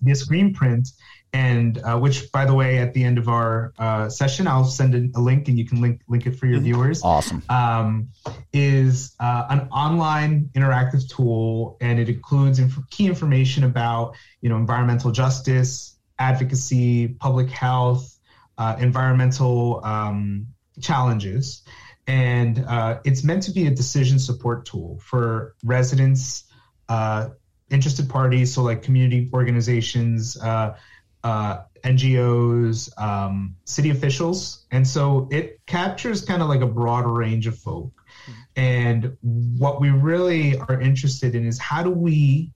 this green print, and uh, which, by the way, at the end of our uh, session, I'll send a, a, link, and you can link link it for your viewers. Awesome. Um, is uh, an online interactive tool, and it includes inf- key information about you know environmental justice, advocacy, public health. Uh, environmental um, challenges. And uh, it's meant to be a decision support tool for residents, uh, interested parties, so like community organizations, uh, uh NGOs, um, city officials. And so it captures kind of like a broad range of folk. And what we really are interested in is how do we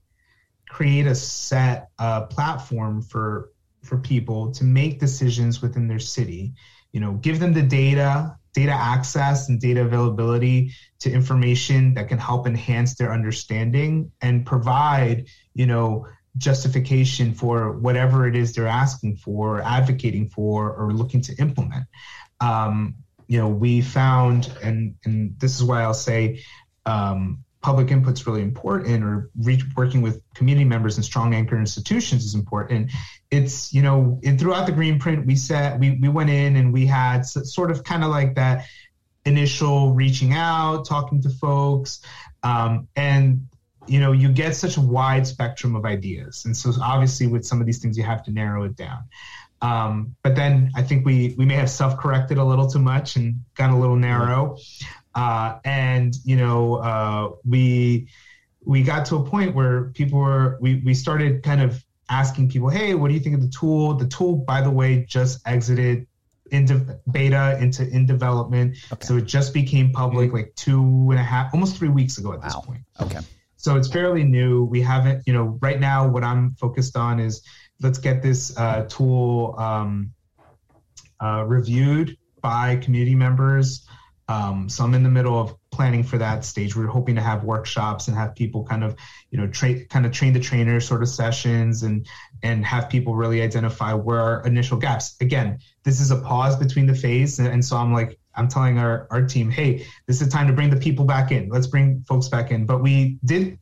create a set uh, platform for for people to make decisions within their city. You know give them the data data access and data availability to information that can help enhance their understanding and provide you know justification for whatever it is they're asking for advocating for or looking to implement. Um, you know we found and and this is why i'll say um, public input is really important or reach, working with community members and strong anchor institutions is important. It's you know in, throughout the green print we said we, we went in and we had sort of kind of like that initial reaching out talking to folks um, and you know you get such a wide spectrum of ideas. And so obviously with some of these things you have to narrow it down. Um, but then i think we we may have self-corrected a little too much and got a little narrow uh, and you know, uh, we we got to a point where people were we we started kind of asking people, hey, what do you think of the tool? The tool, by the way, just exited into beta into in development, okay. so it just became public mm-hmm. like two and a half, almost three weeks ago at wow. this point. Okay. So it's fairly new. We haven't, you know, right now what I'm focused on is let's get this uh, tool um, uh, reviewed by community members. Um, so I'm in the middle of planning for that stage. We're hoping to have workshops and have people kind of, you know, train kind of train the trainer sort of sessions and and have people really identify where our initial gaps. Again, this is a pause between the phase, and, and so I'm like, I'm telling our, our team, hey, this is time to bring the people back in. Let's bring folks back in. But we did,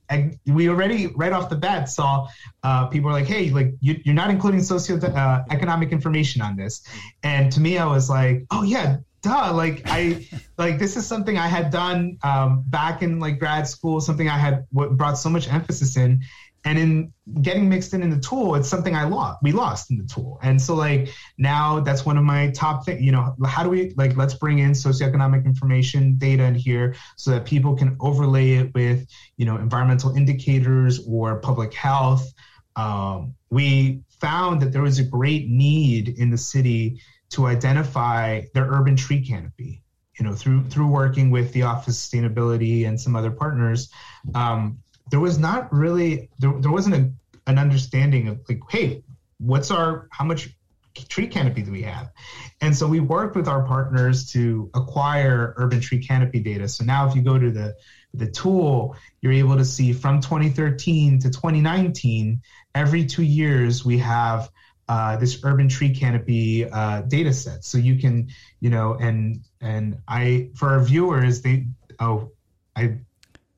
we already right off the bat saw uh, people were like, hey, like you, are not including socio uh, economic information on this. And to me, I was like, oh yeah, duh like i like this is something i had done um, back in like grad school something i had what brought so much emphasis in. And in getting mixed in in the tool it's something i lost we lost in the tool. And so like now that's one of my top things you know how do we like let's bring in socioeconomic information data in here so that people can overlay it with you know environmental indicators or public health. Um, we found that there was a great need in the city to identify their urban tree canopy. You know, through through working with the Office of Sustainability and some other partners, um, there was not really there, there wasn't a, an understanding of like, hey, what's our how much tree canopy do we have? And so we worked with our partners to acquire urban tree canopy data. So now if you go to the the tool, you're able to see from 2013 to 2019, every two years we have uh, this urban tree canopy uh, data set. So you can, you know, and and I for our viewers, they oh, I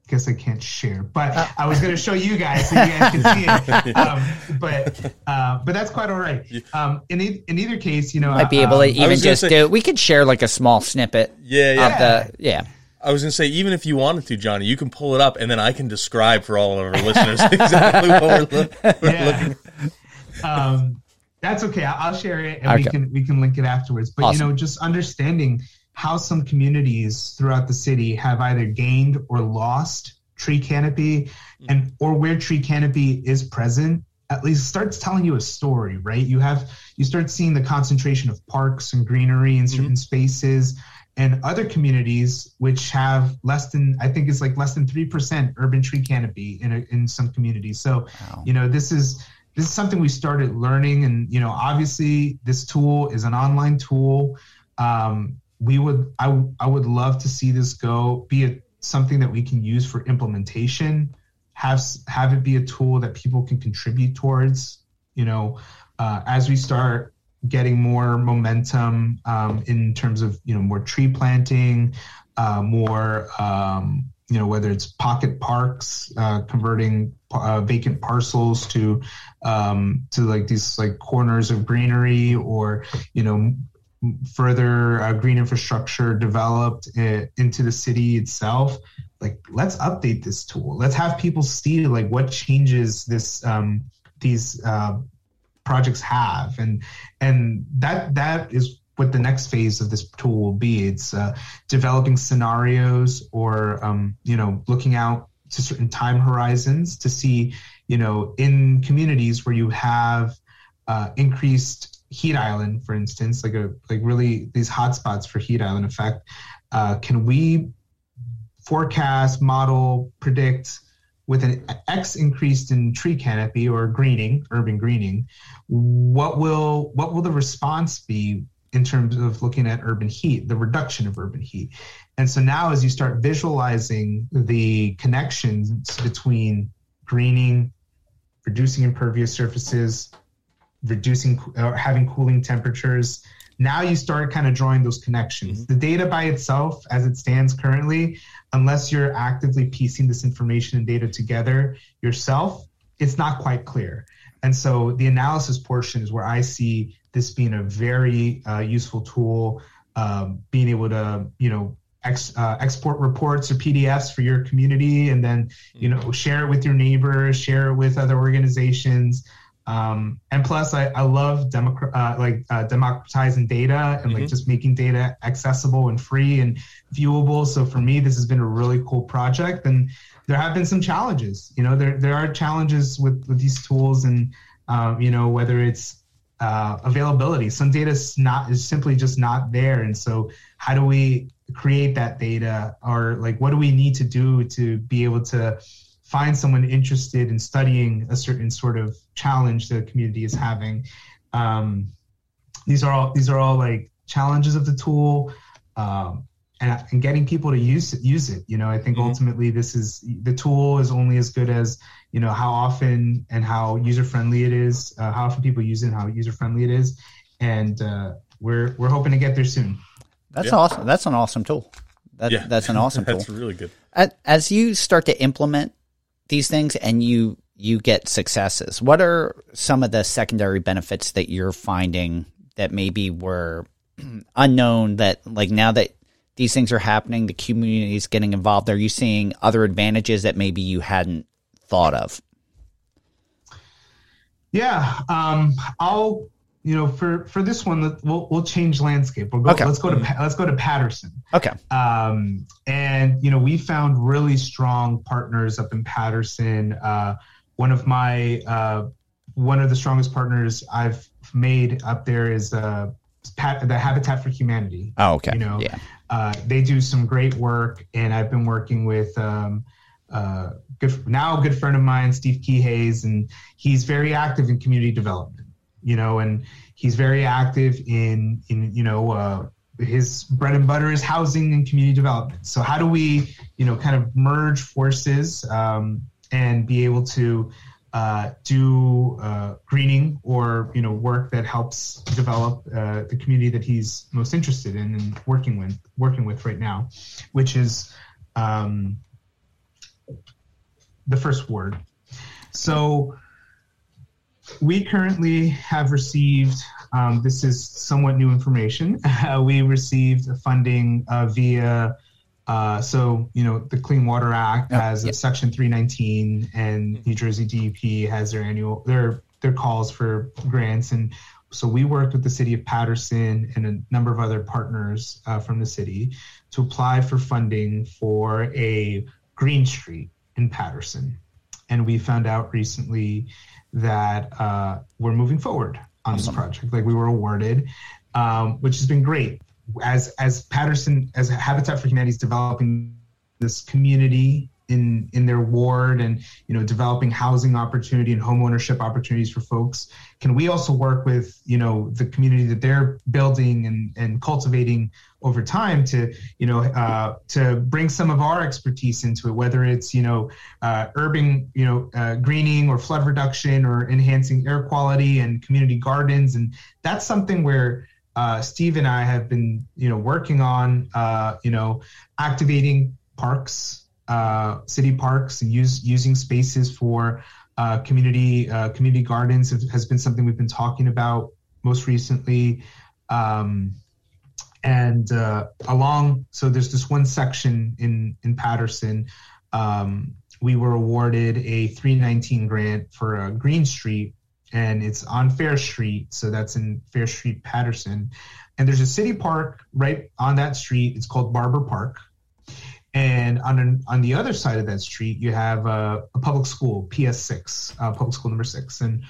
guess I can't share, but uh, I was going to show you guys so you guys can see it. Um, but uh, but that's quite all right. Um, in e- in either case, you know, might be able to um, even just say, do. We could share like a small snippet. Yeah, yeah. Of the, yeah. I was going to say, even if you wanted to, Johnny, you can pull it up, and then I can describe for all of our listeners exactly what we're, lo- we're yeah. looking. Um, that's okay. I'll share it and okay. we can we can link it afterwards. But awesome. you know, just understanding how some communities throughout the city have either gained or lost tree canopy and or where tree canopy is present at least starts telling you a story right you have you start seeing the concentration of parks and greenery in certain mm-hmm. spaces and other communities which have less than I think it's like less than three percent urban tree canopy in a, in some communities. So wow. you know this is this is something we started learning, and you know obviously this tool is an online tool. Um, we would I I would love to see this go be a, something that we can use for implementation. Have have it be a tool that people can contribute towards. You know, uh, as we start getting more momentum um, in terms of you know more tree planting, uh, more um, you know whether it's pocket parks, uh, converting uh, vacant parcels to um, to like these like corners of greenery, or you know further uh, green infrastructure developed uh, into the city itself. Like let's update this tool. Let's have people see like what changes this um, these uh, projects have and and that that is what the next phase of this tool will be. It's uh, developing scenarios or um, you know looking out to certain time horizons to see you know in communities where you have uh, increased heat island for instance like a like really these hotspots for heat island effect uh, can we forecast model predict with an X increased in tree canopy or greening, urban greening, what will what will the response be in terms of looking at urban heat, the reduction of urban heat? And so now, as you start visualizing the connections between greening, reducing impervious surfaces, reducing or having cooling temperatures, now you start kind of drawing those connections. Mm-hmm. The data by itself, as it stands currently, unless you're actively piecing this information and data together yourself, it's not quite clear. And so the analysis portion is where I see this being a very uh, useful tool, um, being able to, you know, ex, uh, export reports or PDFs for your community, and then, you know, share it with your neighbors, share it with other organizations. Um, and plus, I, I love democ- uh, like uh, democratizing data and mm-hmm. like just making data accessible and free and viewable. So for me, this has been a really cool project, and there have been some challenges. You know, there there are challenges with with these tools, and um, you know whether it's uh, availability. Some data is not is simply just not there, and so how do we create that data, or like what do we need to do to be able to find someone interested in studying a certain sort of challenge the community is having. Um, these are all these are all like challenges of the tool, um, and, and getting people to use it, use it. You know, I think mm-hmm. ultimately this is the tool is only as good as you know how often and how user friendly it is, uh, how often people use it, and how user friendly it is, and uh, we're we're hoping to get there soon. That's yeah. awesome. That's an awesome tool. That, yeah. That's an awesome tool. that's really good. As you start to implement these things and you you get successes, what are some of the secondary benefits that you're finding that maybe were unknown that like now that these things are happening, the community is getting involved, are you seeing other advantages that maybe you hadn't thought of? Yeah, um, I'll you know, for for this one, we'll we'll change landscape. We'll go. Okay. Let's go to mm-hmm. let's go to Paterson. Okay. Um, and you know, we found really strong partners up in Paterson. Uh, one of my uh, one of the strongest partners I've made up there is uh, Pat, the Habitat for Humanity. Oh, okay. You know, yeah. Uh, they do some great work, and I've been working with. Um, uh, good now, a good friend of mine, Steve Keyhays, and he's very active in community development you know, and he's very active in in you know uh, his bread and butter is housing and community development. So how do we you know kind of merge forces um, and be able to uh, do uh, greening or you know work that helps develop uh, the community that he's most interested in and working with working with right now, which is um, the First Ward. So we currently have received, um, this is somewhat new information. Uh, we received funding uh, via, uh, so, you know, the Clean Water Act has yep. Section 319, and New Jersey DEP has their annual, their, their calls for grants. And so we worked with the city of Paterson and a number of other partners uh, from the city to apply for funding for a green street in Paterson, And we found out recently that uh, we're moving forward on awesome. this project. Like we were awarded, um, which has been great. As as Paterson as Habitat for Humanity is developing this community in in their ward and you know developing housing opportunity and home ownership opportunities for folks can we also work with you know the community that they're building and and cultivating over time to you know uh, to bring some of our expertise into it whether it's you know uh, urban you know uh, greening or flood reduction or enhancing air quality and community gardens? And that's something where uh, Steve and I have been, you know, working on, uh, you know, activating parks uh, city parks and use, using spaces for uh, community uh, community gardens has been something we've been talking about most recently. Um, and uh, along, so there's this one section in in Paterson. Um, we were awarded a 319 grant for a Green Street, and it's on Fair Street. So that's in Fair Street, Paterson. And there's a city park right on that street. It's called Barber Park and on an, on the other side of that street, you have a, a public school, PS6, uh, public school number six, and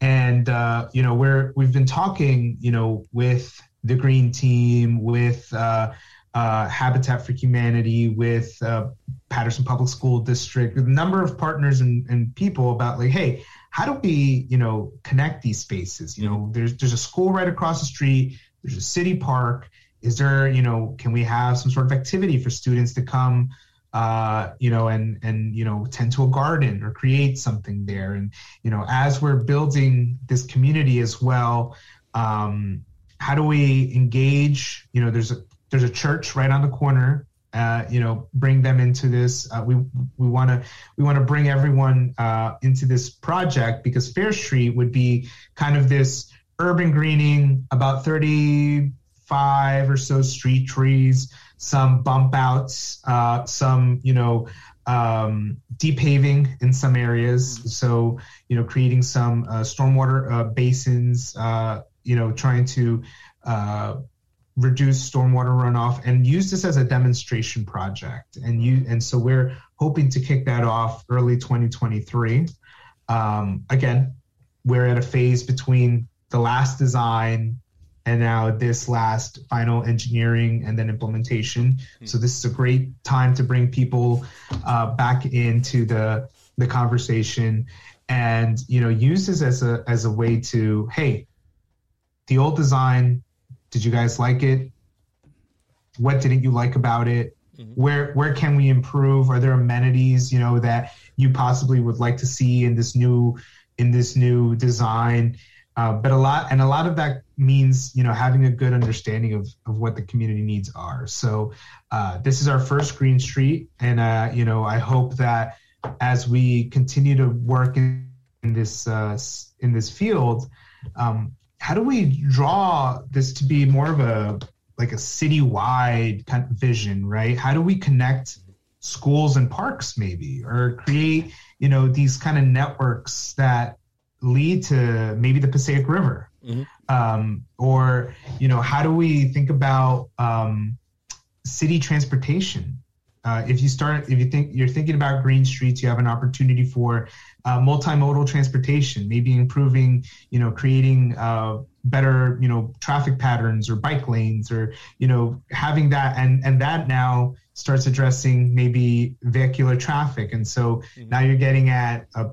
and uh, you know where we've been talking, you know, with the Green Team, with uh, uh Habitat for Humanity, with uh, Paterson Public School District, a number of partners and, and people about like, hey, how do we, you know, connect these spaces? You know, there's there's a school right across the street, there's a city park. Is there you know can we have some sort of activity for students to come uh, you know and and you know tend to a garden or create something there? And you know as we're building this community as well um, how do we engage you know there's a there's a church right on the corner uh, you know bring them into this uh, we we want to we want to bring everyone uh, into this project because fair street would be kind of this urban greening about thirty five or so street trees, some bump outs, uh, some, you know, um, paving in some areas. So, you know, creating some uh, stormwater uh, basins, uh, you know, trying to uh, reduce stormwater runoff and use this as a demonstration project. And you, and so we're hoping to kick that off early 2023. Um, again, we're at a phase between the last design and now this last final engineering and then implementation. Mm-hmm. So this is a great time to bring people uh, back into the the conversation, and you know use this as a as a way to hey, the old design, did you guys like it? What didn't you like about it? Mm-hmm. Where where can we improve? Are there amenities you know that you possibly would like to see in this new in this new design? Uh, but a lot and a lot of that means you know having a good understanding of, of what the community needs are so uh, this is our first green street and uh, you know i hope that as we continue to work in, in this uh, in this field um, how do we draw this to be more of a like a citywide kind of vision right how do we connect schools and parks maybe or create you know these kind of networks that lead to maybe the Passaic River? Mm-hmm. Um, or, you know, how do we think about um, city transportation? Uh, if you start, if you think you're thinking about green streets, you have an opportunity for uh, multimodal transportation, maybe improving, you know, creating uh, better, you know, traffic patterns or bike lanes, or you know, having that, and and that now starts addressing maybe vehicular traffic, and so mm-hmm. now you're getting at a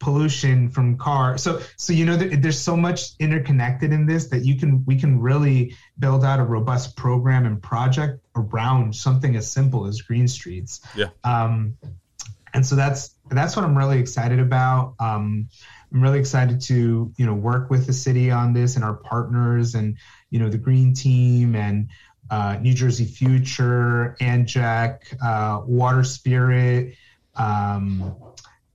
pollution from car. So so you know there's so much interconnected in this that you can we can really build out a robust program and project around something as simple as green streets. Yeah. Um and so that's that's what i'm really excited about. Um i'm really excited to you know work with the city on this and our partners and you know the green team and uh, New Jersey Future, ANJEC, uh, Water Spirit, um,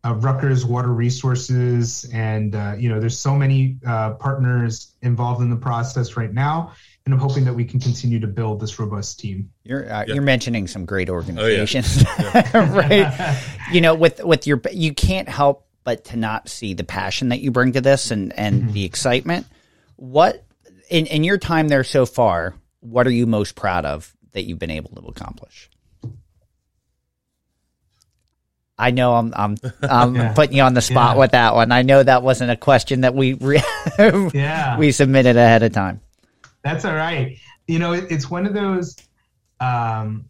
uh, Rutgers Water Resources, and uh, you know, there's so many uh, partners involved in the process right now, and I'm hoping that we can continue to build this robust team. You're uh, you're mentioning some great organizations, oh, yeah. right? you know, with with your you can't help but to not see the passion that you bring to this and and mm-hmm. the excitement. What in in your time there so far? What are you most proud of that you've been able to accomplish? I know I'm I'm, I'm yeah. putting you on the spot yeah. with that one. I know that wasn't a question that we re- yeah. we submitted ahead of time. That's all right. you know, it, it's one of those. Um,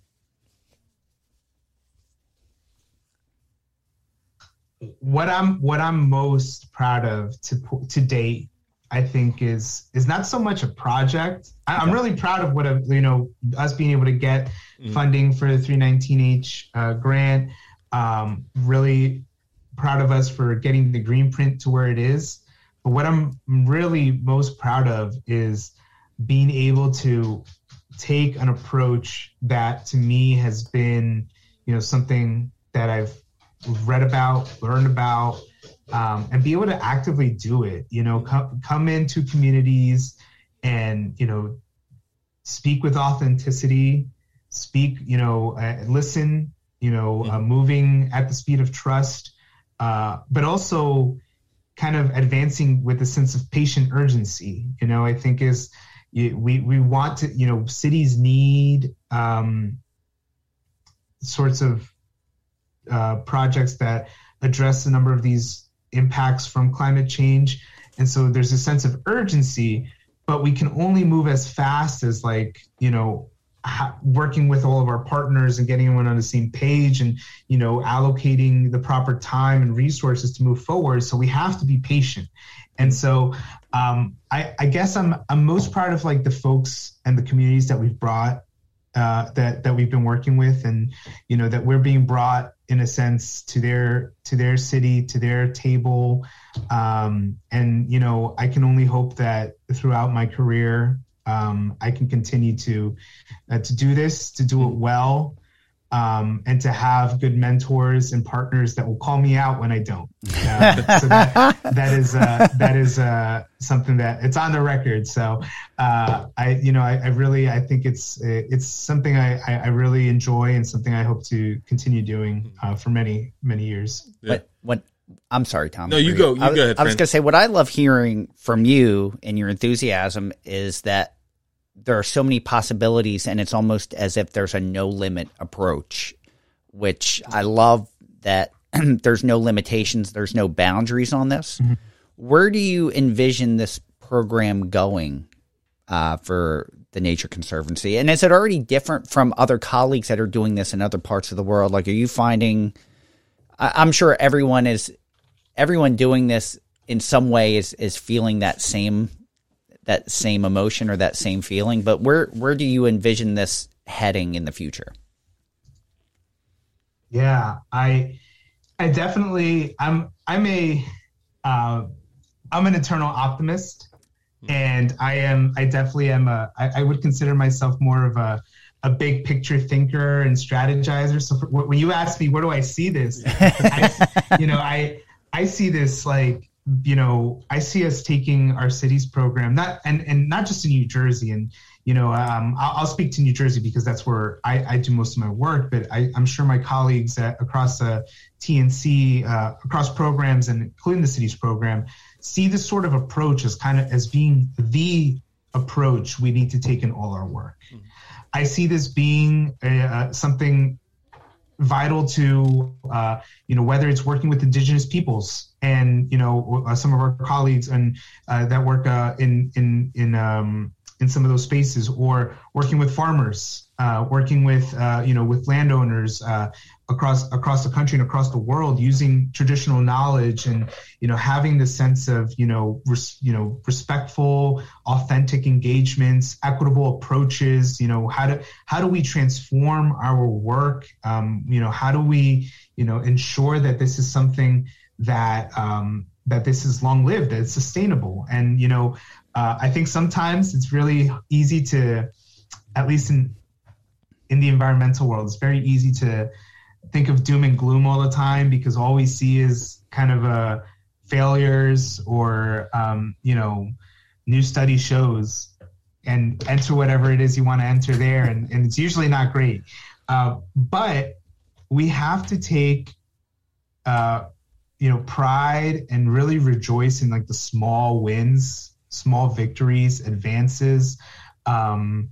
what I'm what I'm most proud of to to date, I think is is not so much a project. I, am really proud of what a, you know us being able to get mm. funding for the 319H uh, grant. Um, really proud of us for getting the green print to where it is. But what I'm really most proud of is being able to take an approach that to me has been, you know, something that I've read about, learned about, um, and be able to actively do it. You know, come come into communities and you know speak with authenticity, speak, you know, uh, listen, you know, uh, moving at the speed of trust, uh, but also kind of advancing with a sense of patient urgency. You know, I think is we we want to, you know, cities need um, sorts of uh, projects that address a number of these impacts from climate change. And so there's a sense of urgency, but we can only move as fast as like, you know, working with all of our partners and getting everyone on the same page and, you know, allocating the proper time and resources to move forward. So we have to be patient. And so um, I, I guess I'm, I'm most proud of like the folks and the communities that we've brought uh, that that we've been working with, and you know that we're being brought in a sense to their to their city, to their table, um, and you know I can only hope that throughout my career um, I can continue to uh, to do this, to do it well, um, and to have good mentors and partners that will call me out when I don't. Uh, so that, that is uh, that is uh, something that it's on the record. So uh, I, you know, I, I, really I think it's it's something I, I really enjoy and something I hope to continue doing uh, for many many years. Yeah. But what I'm sorry, Tom. No, you go. You I, go ahead. I was going to say what I love hearing from you and your enthusiasm is that there are so many possibilities and it's almost as if there's a no limit approach which i love that there's no limitations there's no boundaries on this. Mm-hmm. where do you envision this program going uh, for the nature conservancy? And is it already different from other colleagues that are doing this in other parts of the world? Like are you finding I- i'm sure everyone is everyone doing this in some way is is feeling that same that same emotion or that same feeling. But where where do you envision this heading in the future? Yeah, I I definitely I'm I'm a uh, I'm an eternal optimist, and I am I definitely am a I, I would consider myself more of a a big picture thinker and strategizer. So for, when you ask me where do I see this, I, you know I I see this like you know, I see us taking our cities program, not and and not just in New Jersey, and you know, um, I'll, I'll, speak to New Jersey because that's where I, I do most of my work. But I, am sure my colleagues at, across the TNC, uh, across programs, and including the cities program, see this sort of approach as kind of as being the approach we need to take in all our work. Mm-hmm. I see this being uh, something vital to uh, you know whether it's working with indigenous peoples and you know uh, some of our colleagues and uh, that work uh, in in in um, in some of those spaces or working with farmers uh, working with uh, you know with landowners across across the country and across the world using traditional knowledge and you know having the sense of you know res, you know respectful authentic engagements equitable approaches you know how do how do we transform our work? Um, you know how do we you know ensure that this is something that um, that this is long lived that it's sustainable? And you know uh, i think sometimes it's really easy to at least in in the environmental world it's very easy to think of doom and gloom all the time because all we see is kind of uh, failures or um, you know new study shows and enter whatever it is you want to enter there and, and it's usually not great. Uh, but we have to take uh, you know pride and really rejoice in like the small wins small victories advances um,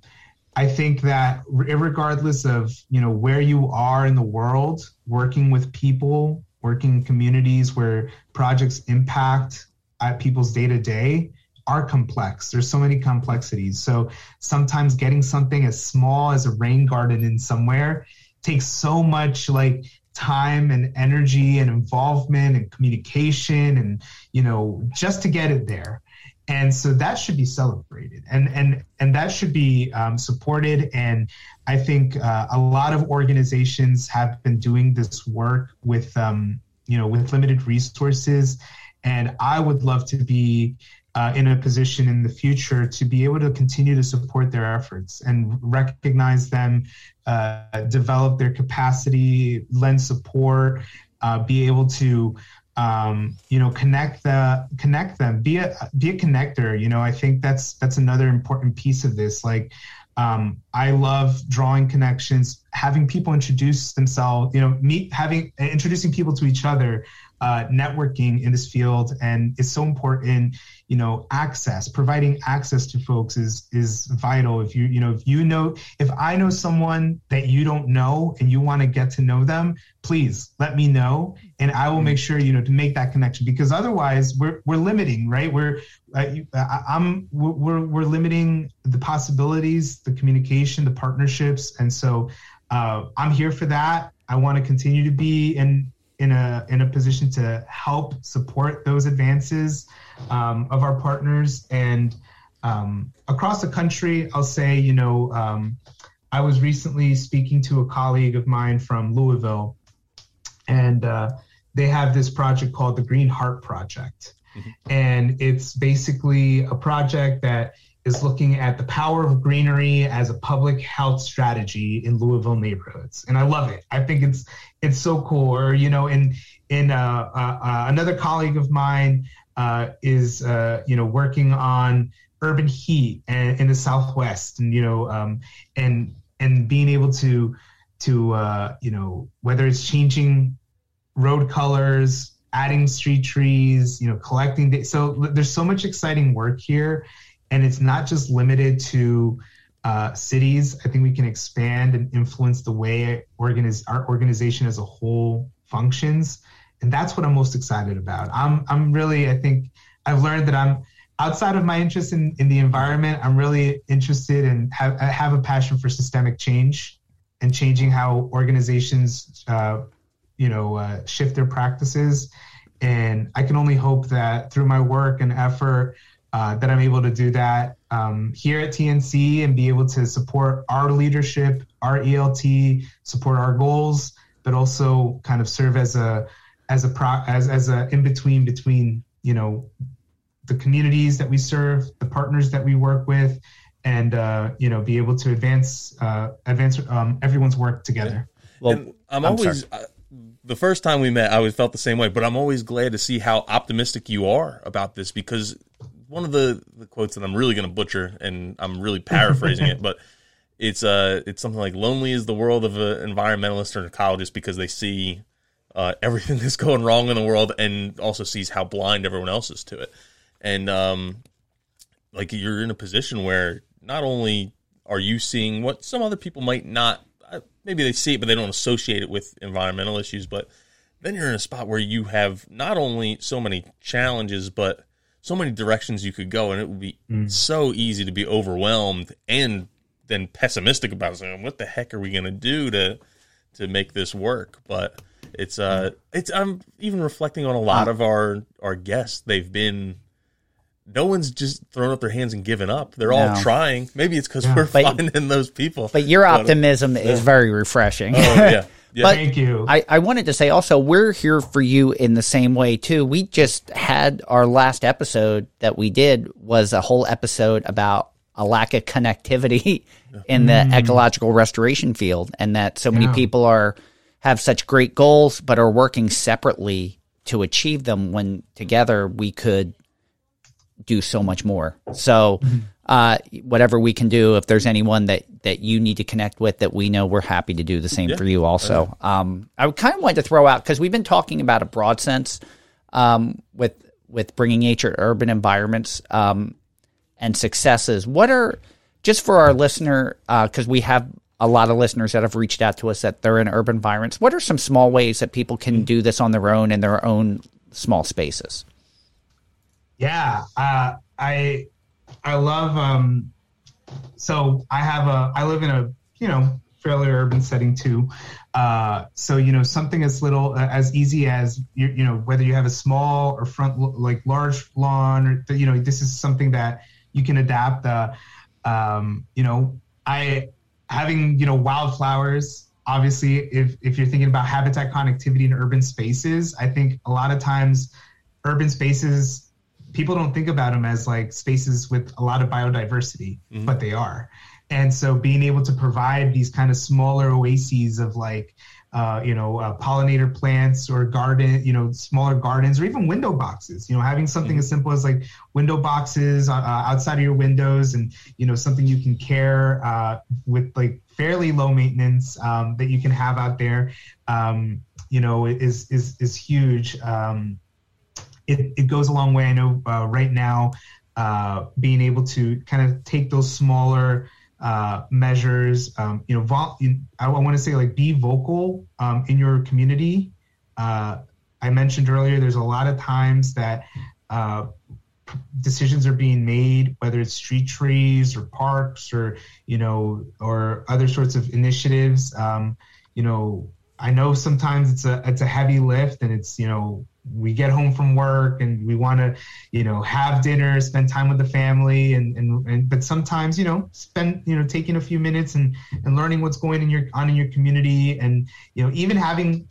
I think that regardless of you know where you are in the world, working with people, working in communities where projects impact at people's day to day, are complex. There's so many complexities. So sometimes getting something as small as a rain garden in somewhere takes so much like time and energy and involvement and communication and you know just to get it there and so that should be celebrated. And and and that should be um, supported. And i think uh, a lot of organizations have been doing this work with um, you know with limited resources. And i would love to be uh, in a position in the future to be able to continue to support their efforts and recognize them, uh, develop their capacity, lend support, uh, be able to um, you know connect the connect them, be a be a connector. You know, I think that's that's another important piece of this. Like um, I love drawing connections, having people introduce themselves, you know, meet, having, introducing people to each other, uh, networking in this field. And it's so important, you know, access, providing access to folks is, is vital. If you, you know, if you know, if I know someone that you don't know and you want to get to know them, please let me know. And I will make sure, you know, to make that connection because otherwise we're, we're limiting, right? We're, I, I'm, we're, we're limiting the possibilities, the communication, the partnerships. And so uh, I'm here for that. I want to continue to be in in a in a position to help support those advances um, of our partners and um, across the country. I'll say, you know, um, I was recently speaking to a colleague of mine from Louisville, and uh, they have this project called the Green Heart Project, mm-hmm. and it's basically a project that is looking at the power of greenery as a public health strategy in Louisville neighborhoods, and I love it. I think it's it's so cool. Or you know, in in uh, uh, uh, another colleague of mine uh, is uh, you know working on urban heat and, in the Southwest, and you know, um, and and being able to to you know whether it's changing road colors adding street trees you know collecting so there's so much exciting work here and it's not just limited to uh, cities. I think we can expand and influence the way organiz- our organization as a whole functions, and that's what I'm most excited about. I'm I'm really I think I've learned that I'm outside of my interest in, in the environment. I'm really interested and have I have a passion for systemic change and changing how organizations uh, you know uh, shift their practices. And I can only hope that through my work and effort uh, that I'm able to do that um, here at TNC and be able to support our leadership, our ELT, support our goals, but also kind of serve as a as a pro, as as a in between between you know the communities that we serve, the partners that we work with, and uh, you know be able to advance uh, advance um, everyone's work together. Well, and I'm, I'm always uh, the first time we met, I always felt the same way, but I'm always glad to see how optimistic you are about this because one of the, the quotes that I'm really going to butcher, and I'm really paraphrasing it, but it's uh it's something like lonely is the world of an environmentalist or an ecologist because they see uh, everything that's going wrong in the world and also sees how blind everyone else is to it. And um, like you're in a position where not only are you seeing what some other people might not, uh, maybe they see it, but they don't associate it with environmental issues. But then you're in a spot where you have not only so many challenges, but so many directions you could go, and it would be mm. so easy to be overwhelmed and then pessimistic about saying, "What the heck are we going to do to to make this work?" But it's uh, mm. it's I'm even reflecting on a lot of our our guests. They've been no one's just thrown up their hands and given up. They're no. all trying. Maybe it's because we're but, finding those people. But your optimism but, is very refreshing. Oh, yeah. Yeah. But Thank you. I, I wanted to say also, we're here for you in the same way too. We just had our last episode that we did was a whole episode about a lack of connectivity in the mm. ecological restoration field, and that so many yeah. people are have such great goals but are working separately to achieve them. When together we could do so much more. So. Uh, whatever we can do. If there's anyone that that you need to connect with, that we know, we're happy to do the same yeah. for you. Also, um, I kind of wanted to throw out because we've been talking about a broad sense um, with with bringing nature to urban environments um, and successes. What are just for our listener because uh, we have a lot of listeners that have reached out to us that they're in urban environments. What are some small ways that people can do this on their own in their own small spaces? Yeah, uh, I I love um so I have a I live in a you know fairly urban setting too. Uh, so you know something as little uh, as easy as you, you know whether you have a small or front like large lawn or you know this is something that you can adapt. Uh, um, you know I having you know wildflowers. Obviously, if if you're thinking about habitat connectivity in urban spaces, I think a lot of times urban spaces people don't think about them as like spaces with a lot of biodiversity, mm-hmm. but they are. And so being able to provide these kind of smaller oases of like, uh, you know, uh, pollinator plants or garden, you know, smaller gardens or even window boxes, you know, having something mm-hmm. as simple as like window boxes uh, uh, outside of your windows and, you know, something you can care uh, with like fairly low maintenance um, that you can have out there, um, you know, is, is, is huge. Um, it, it goes a long way. I know uh, right now, being able to kind of take those smaller, uh, measures. Um, you know, vol- I, want to say like be vocal um, in your community. Uh, I mentioned earlier, there's a lot of times that uh, decisions are being made, whether it's street trees or parks or you know or other sorts of initiatives. Um, you know, I know sometimes it's a it's a heavy lift and it's you know we get home from work and we want to you know have dinner spend time with the family and, and and but sometimes you know spend you know taking a few minutes and and learning what's going in your on in your community and you know even having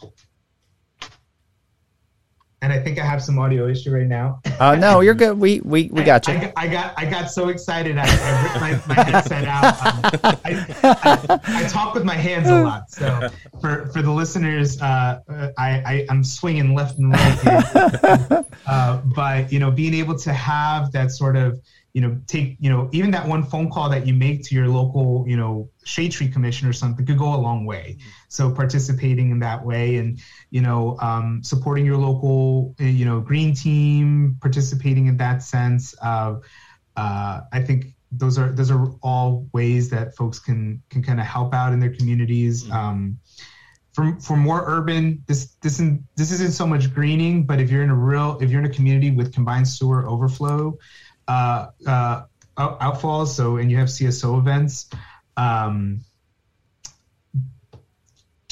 and I think I have some audio issue right now. uh, no, you're good. We we, we got you. I, I, I got I got so excited. I, I ripped my, my headset out. Um, I, I, I, talk with my hands a lot. So for for the listeners, uh, I, I am swinging left and right here. Uh, but you know, being able to have that sort of you know, take, you know, even that one phone call that you make to your local, you know, shade tree commission or something could go a long way. So participating in that way and, you know, um, supporting your local, eh, you know, green team, participating in that sense of, uh, I think those are, those are all ways that folks can, can kind of help out in their communities. Mm-hmm. Um, for, for more urban, this this isn't this isn't so much greening, but if you're in a real if you're in a community with combined sewer overflow, uh, uh, outfalls, so and you have CSO events, um,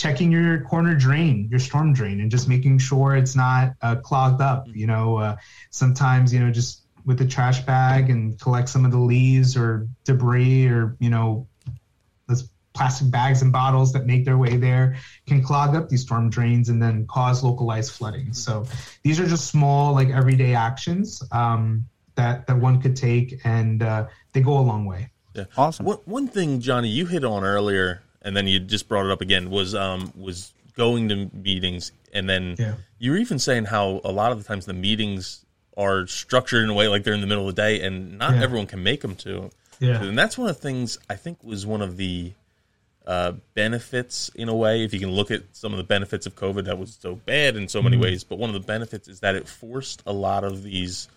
checking your corner drain, your storm drain, and just making sure it's not uh, clogged up. You know, uh, sometimes you know just with the trash bag and collect some of the leaves or debris or you know those plastic bags and bottles that make their way there can clog up these storm drains and then cause localized flooding. So these are just small like everyday actions. Um, that that one could take, and uh, they go a long way. Yeah, awesome. One, one thing, Johnny, you hit on earlier, and then you just brought it up again was um, was going to meetings, and then yeah. you were even saying how a lot of the times the meetings are structured in a way like they're in the middle of the day, and not yeah. everyone can make them to. Yeah, and that's one of the things I think was one of the uh, benefits in a way. If you can look at some of the benefits of COVID, that was so bad in so many mm-hmm. ways. But one of the benefits is that it forced a lot of these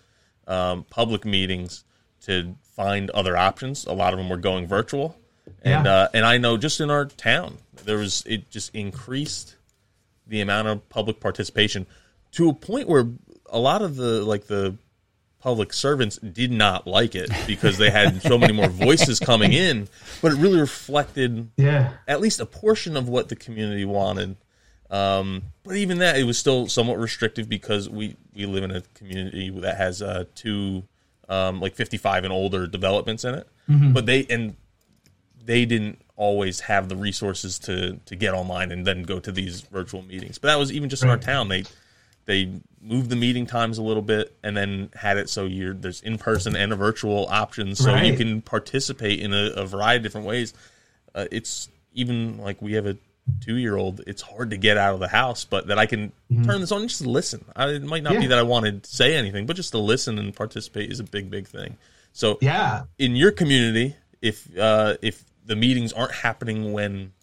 um, public meetings to find other options. A lot of them were going virtual, and yeah. uh, and I know just in our town there was it just increased the amount of public participation to a point where a lot of the like the public servants did not like it because they had so many more voices coming in, but it really reflected yeah at least a portion of what the community wanted. Um, but even that, it was still somewhat restrictive because we, we live in a community that has uh, two, um, like 55 and older developments in it. Mm-hmm. But they, and they didn't always have the resources to, to get online and then go to these virtual meetings. But that was even just right. in our town. They, they moved the meeting times a little bit and then had it so you're there's in person and a virtual option so right. you can participate in a, a variety of different ways. Uh, it's even like we have a two year old, it's hard to get out of the house, but that I can mm-hmm. turn this on and just listen. I, it might not yeah. be that I want to say anything, but just to listen and participate is a big, big thing. So, yeah, in your community, if uh, if the meetings aren't happening when,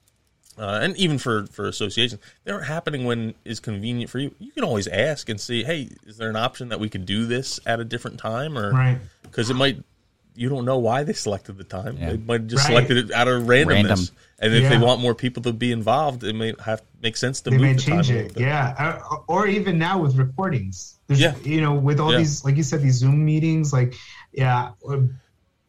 uh, and even for for associations, they aren't happening when is convenient for you. You can always ask and see, hey, is there an option that we could do this at a different time, or right? Because it might you don't know why they selected the time. Yeah. They might just right. selected it out of randomness. Random. And if yeah. they want more people to be involved, it may have make sense to they move may the change it. Yeah, uh, or even now with recordings. There's, yeah, you know, with all yeah. these, like you said, these Zoom meetings, like yeah,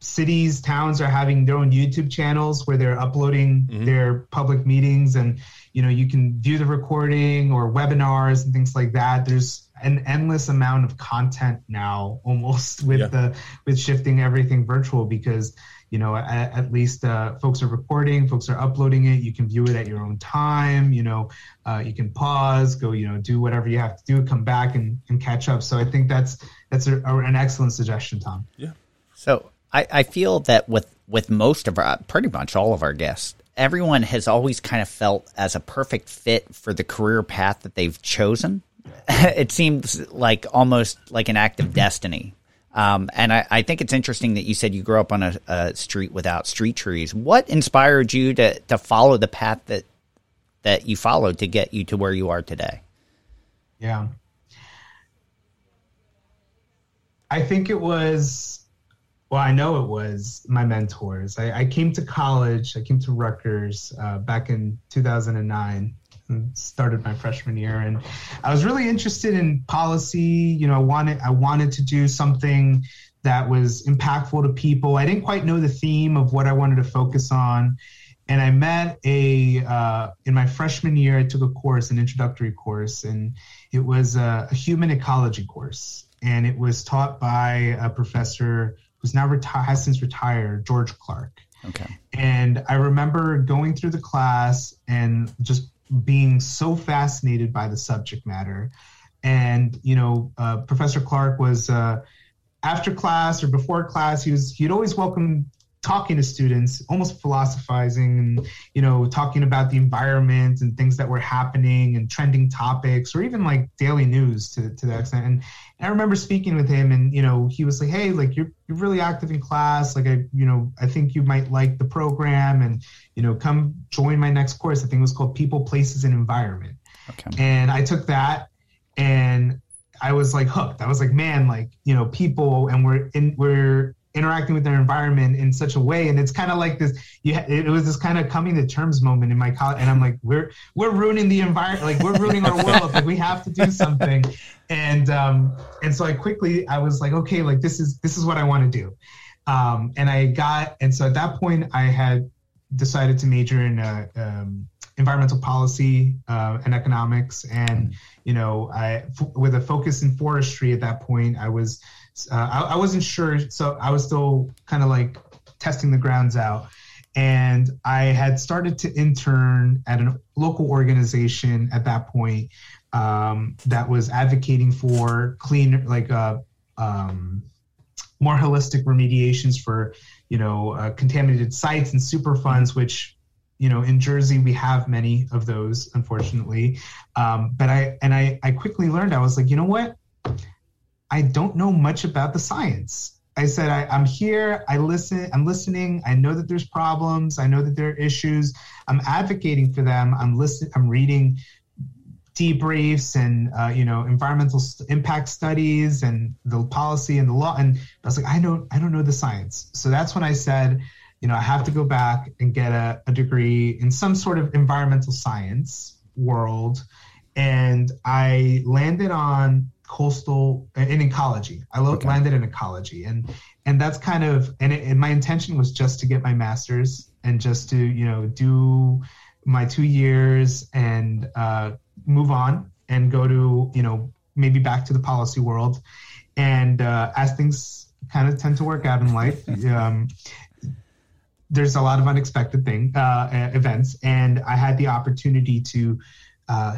cities, towns are having their own YouTube channels where they're uploading mm-hmm. their public meetings, and you know you can view the recording or webinars and things like that. There's an endless amount of content now, almost with yeah. the with shifting everything virtual because you know at, at least uh, folks are recording folks are uploading it you can view it at your own time you know uh, you can pause go you know do whatever you have to do come back and, and catch up so i think that's that's a, a, an excellent suggestion tom yeah so I, I feel that with with most of our pretty much all of our guests everyone has always kind of felt as a perfect fit for the career path that they've chosen it seems like almost like an act of destiny um, and I, I, think it's interesting that you said you grew up on a, a, street without street trees. What inspired you to, to follow the path that that you followed to get you to where you are today? Yeah, I think it was. Well, I know it was my mentors. I, I came to college. I came to Rutgers uh, back in 2009 and started my freshman year and I was really interested in policy you know I wanted I wanted to do something that was impactful to people I didn't quite know the theme of what I wanted to focus on and I met a uh, in my freshman year I took a course an introductory course and it was a, a human ecology course and it was taught by a professor who's now retired has since retired George Clark Okay. And I remember going through the class and just being so fascinated by the subject matter. And you know, uh, Professor Clark was uh, after class or before class, he was he'd always welcome talking to students, almost philosophizing and you know talking about the environment and things that were happening and trending topics, or even like daily news to to that extent. And, and I remember speaking with him, and you know he was like, "Hey, like you're you're really active in class. Like I you know I think you might like the program, and you know come join my next course. I think it was called People, Places, and Environment. Okay. And I took that and I was like hooked. I was like, man, like you know, people, and we're in, we're interacting with their environment in such a way. And it's kind of like this yeah it was this kind of coming to terms moment in my college and i'm like we're we're ruining the environment like we're ruining our world. Like we have to do something. And um and so i quickly i was like okay like this is this is what i want to do. Um and i got and so at that point i had decided to major in uh, um, environmental policy uh, and economics. And you know i f- with a focus in forestry at that point i was uh, I, I, wasn't sure, so I was still kind of like testing the grounds out. And I had started to intern at a local organization at that point um, that was advocating for clean, like uh, um, more holistic remediations for, you know, uh, contaminated sites and superfunds, which you know in jersey we have many of those unfortunately um, but i and i i quickly learned i was like you know what I don't know much about the science. I said, I, am here. I listen. I'm listening. I know that there's problems. I know that there are issues. I'm advocating for them. I'm listening. I'm reading debriefs and uh, you know environmental impact studies and the policy and the law. And I was like, I don't. I don't know the science. So that's when I said, you know, I have to go back and get a, a degree in some sort of environmental science world. And I landed on coastal in ecology. I okay. landed in ecology, and and that's kind of and, it, and my intention was just to get my master's and just to you know do my two years and uh, move on and go to you know maybe back to the policy world. And uh, as things kind of tend to work out in life, um, there's a lot of unexpected thing uh, events, and I had the opportunity to uh,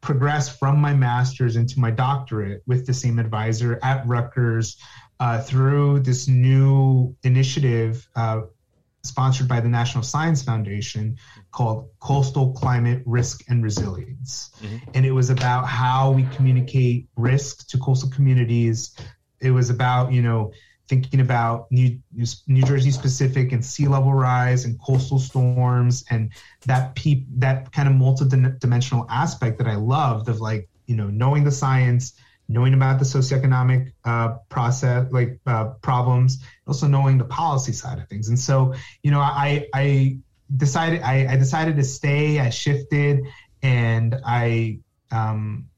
progress from my master's into my doctorate with the same advisor at Rutgers uh, through this new initiative uh, sponsored by the National Science Foundation called Coastal Climate Risk and Resilience. Mm-hmm. And it was about how we communicate risk to coastal communities. It was about, you know, thinking about New, New Jersey specific and sea level rise and coastal storms and that pe- that kind of multi-dimensional aspect that I loved of like you know knowing the science, knowing about the socioeconomic uh, process like uh, problems, also knowing the policy side of things. And so you know I I decided I, I decided to stay. I shifted and I um,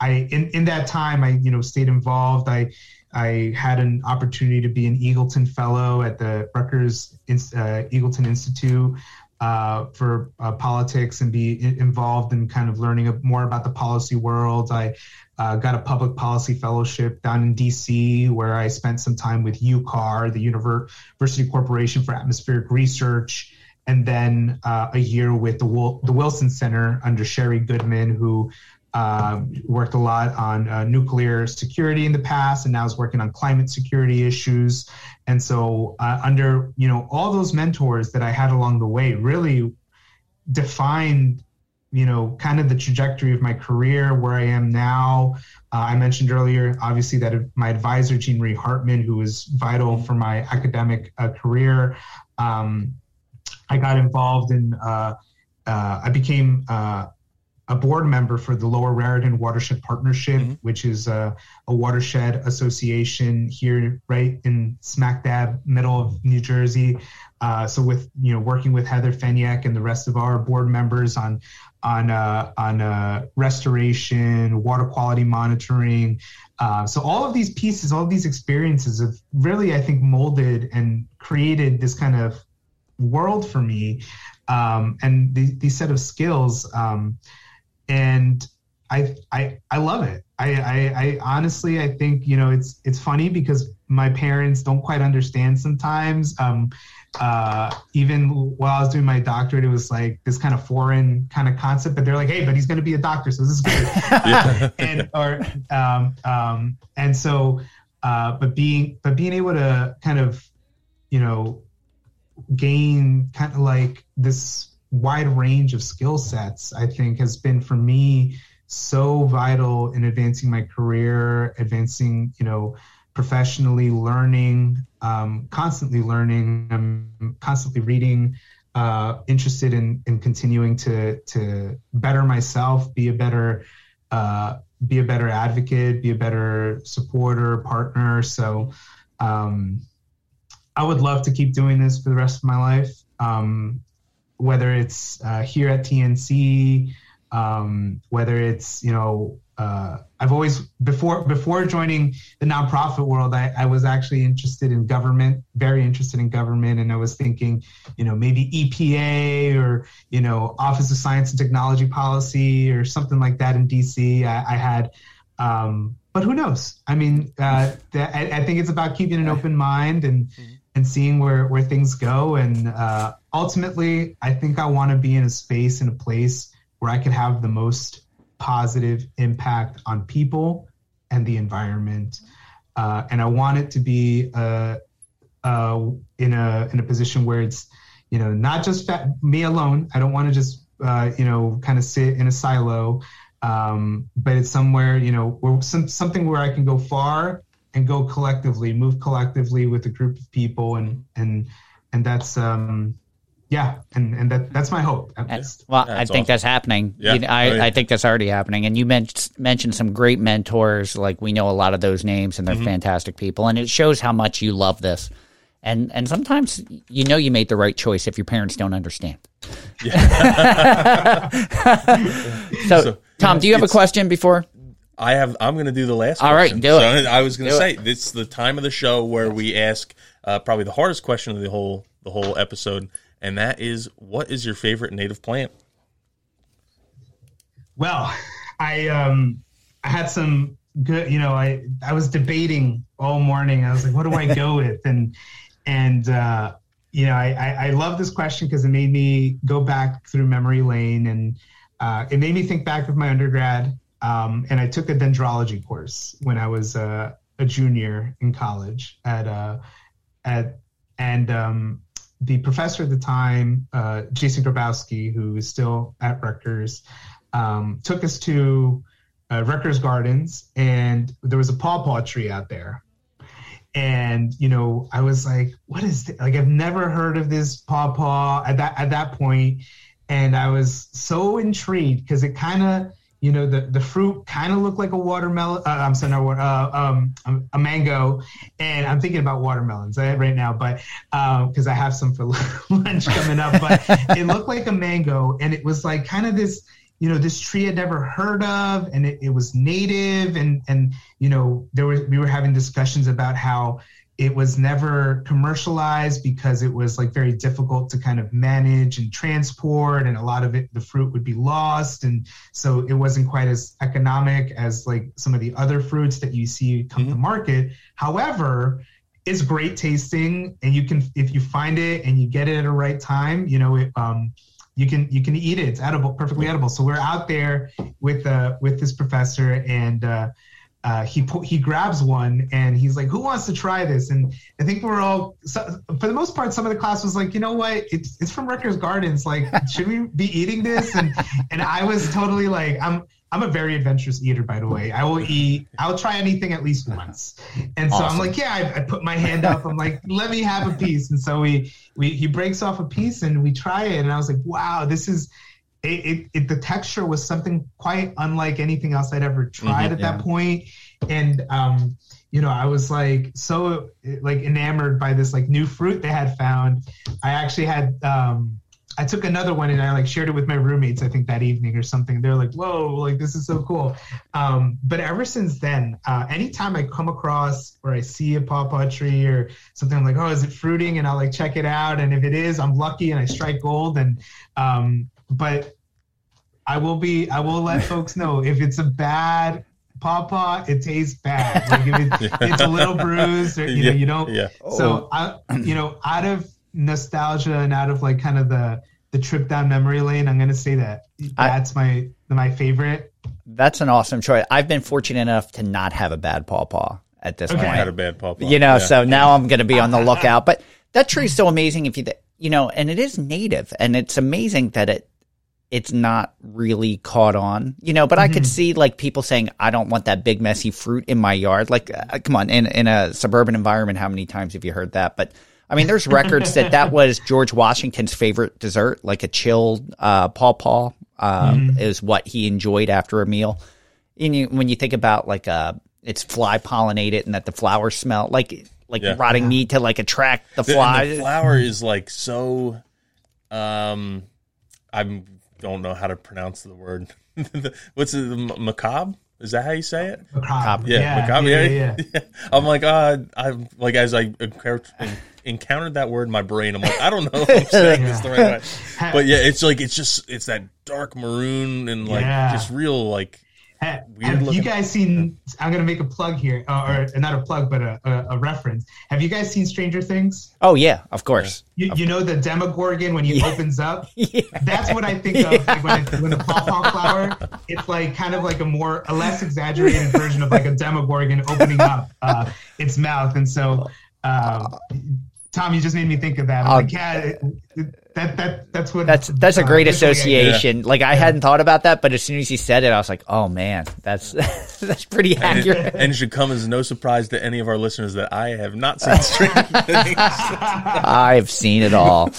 I in, in that time I you know stayed involved. I I had an opportunity to be an Eagleton Fellow at the Rutgers uh, Eagleton Institute uh, for uh, politics and be involved in kind of learning more about the policy world. I uh, got a public policy fellowship down in DC where I spent some time with UCAR, the University Corporation for Atmospheric Research, and then uh, a year with the, the Wilson Center under Sherri Goodman, who uh, worked a lot on uh, nuclear security in the past, and now is working on climate security issues. And so, uh, under you know all those mentors that I had along the way, really defined you know kind of the trajectory of my career, where I am now. Uh, I mentioned earlier, obviously, that my advisor Jean Marie Hartman, who was vital for my academic uh, career. Um, I got involved in. Uh, I became a board member for the Lower Raritan Watershed Partnership, mm-hmm. which is a, a, watershed association here, right in smack dab middle of New Jersey. Uh, so, with you know, working with Heather Fenyk and the rest of our board members on on uh, on uh, restoration, water quality monitoring. Uh, so, all of these pieces, all of these experiences, have really, I think, molded and created this kind of world for me, um, and the, these set of skills. Um, and I I I love it. I, I, I honestly I think you know it's it's funny because my parents don't quite understand sometimes. Um, uh, even while I was doing my doctorate, it was like this kind of foreign kind of concept. But they're like, hey, but he's going to be a doctor, so this is good. and or um, um, and so, uh, but being but being able to kind of, you know, gain kind of like this wide range of skill sets, I think has been for me so vital in advancing my career, advancing, you know, professionally, learning, um, constantly learning, I'm constantly reading, uh, interested in, in continuing to, to better myself, be a better, uh, be a better advocate, be a better supporter, partner. So, um, I would love to keep doing this for the rest of my life. Um, whether it's uh, here at TNC, um, whether it's you know uh, I've always before before joining the nonprofit world, I, I, was actually interested in government, very interested in government, and I was thinking, you know, maybe EPA or you know Office of Science and Technology Policy or something like that in DC. I, I had, um, but who knows? I mean, uh, I, I, think it's about keeping an open mind and mm-hmm. and seeing where where things go and uh, ultimately, I think I want to be in a space, in a place where I could have the most positive impact on people and the environment. Uh, and I want it to be uh, uh, in a in a position where it's you know not just me alone. I don't want to just uh, you know kind of sit in a silo, um, but it's somewhere you know where some, something where I can go far and go collectively, move collectively with a group of people, and and and that's um, yeah, and and that that's my hope. well, that's I think awesome. that's happening. Yeah, you know, I, I, I think that's already happening. And you mentioned mentioned some great mentors. Like we know a lot of those names, and they're mm-hmm. fantastic people. And it shows how much you love this. And and sometimes you know you made the right choice if your parents don't understand. Yeah. so, so, Tom, do you have a question before? I have. I'm going to do the last. All question. right, do it. I was going to say this is the time of the show where we ask uh, probably the hardest question of the whole the whole episode and that is what is your favorite native plant? Well, I um I had some good, you know, I I was debating all morning. I was like, what do I go with? And and uh, you know, I I, I love this question because it made me go back through memory lane, and uh, it made me think back of my undergrad. Um, and I took a dendrology course when I was uh, a junior in college at uh, at and um, the professor at the time, uh, Jason Grabosky, who is still at Rutgers, um, took us to uh, Rutgers Gardens, and there was a pawpaw tree out there. And you know, I was like, "What is this? like? I've never heard of this pawpaw at that at that point." And I was so intrigued because it kind of you know the the fruit kind of looked like a watermelon. Uh, I'm sorry, no, uh, um, a mango, and I'm thinking about watermelons right now, but because uh, I have some for lunch coming up. But it looked like a mango, and it was like kind of this you know this tree I'd never heard of, and it, it was native, and and you know there were we were having discussions about how it was never commercialized because it was like very difficult to kind of manage and transport and a lot of it the fruit would be lost. And so it wasn't quite as economic as like some of the other fruits that you see come mm-hmm. to market. However it's great tasting and you can if you find it and you get it at a right time you know it um you can you can eat it. It's edible perfectly edible. So we're out there with uh with this professor and uh uh, he he grabs one and he's like, "Who wants to try this?" And I think we're all, so, for the most part, some of the class was like, "You know what? It's it's from Rutgers Gardens. Like, should we be eating this?" And and I was totally like, "I'm I'm a very adventurous eater, by the way. I will eat. I'll try anything at least once." And so awesome. I'm like, "Yeah." I, I put my hand up. I'm like, "Let me have a piece." And so we we he breaks off a piece and we try it, and I was like, "Wow, this is." It, it, it, the texture was something quite unlike anything else I'd ever tried mm-hmm, at yeah. that point. And um, you know, I was like so like enamored by this like new fruit they had found. I actually had um, I took another one and I like shared it with my roommates. I think that evening or something. They're like, "Whoa, like this is so cool." Um, but ever since then, uh, anytime I come across or I see a pawpaw tree or something, I'm like, "Oh, is it fruiting?" And I'll like check it out. And if it is, I'm lucky and I strike gold. And um, but I will be I will let folks know if it's a bad pawpaw, it tastes bad. Like if it's, it's a little bruised, or you yeah, know, you don't. Yeah. So oh. I, you know, out of nostalgia and out of like kind of the the trip down memory lane, I'm gonna say that that's I, my my favorite. That's an awesome choice. I've been fortunate enough to not have a bad pawpaw at this okay. point. I had a bad pawpaw. You know, yeah. so now I'm gonna be on the lookout. But that tree's so amazing if you you know, and it is native, and it's amazing that it it's not really caught on, you know, but mm-hmm. I could mm-hmm. see like people saying, I don't want that big messy fruit in my yard. Like, uh, come on, in, in a suburban environment, how many times have you heard that? But I mean, there's records that that was George Washington's favorite dessert, like a chilled uh, pawpaw um, mm-hmm. is what he enjoyed after a meal. And you, when you think about like uh, it's fly pollinated and that the flowers smell like like yeah. rotting meat to like attract the flies. The, the flower is like so. Um, I'm don't know how to pronounce the word. What's it? Macabre? Is that how you say it? Macabre. Yeah, yeah macabre. Yeah, yeah, yeah. I'm like, uh, I'm like, as I encountered that word in my brain, I'm like, I don't know if I'm saying this the right way. But yeah, it's like, it's just, it's that dark maroon and like just real like have, have you guys seen? I'm gonna make a plug here, uh, or not a plug, but a, a, a, reference. Have you guys seen Stranger Things? Oh yeah, of course. You, of you know the Demogorgon when he yeah. opens up. yeah. That's what I think of yeah. like when, it, when the pawpaw flower. It's like kind of like a more, a less exaggerated version of like a Demogorgon opening up uh, its mouth, and so. Uh, Tom, you just made me think of that. I'm like, yeah, it, that that that's what that's that's a great uh, association. Yeah. Like I yeah. hadn't thought about that, but as soon as he said it, I was like, oh man, that's that's pretty accurate. And it, and it, should come as no surprise to any of our listeners that I have not seen Stranger Things. I've seen it all.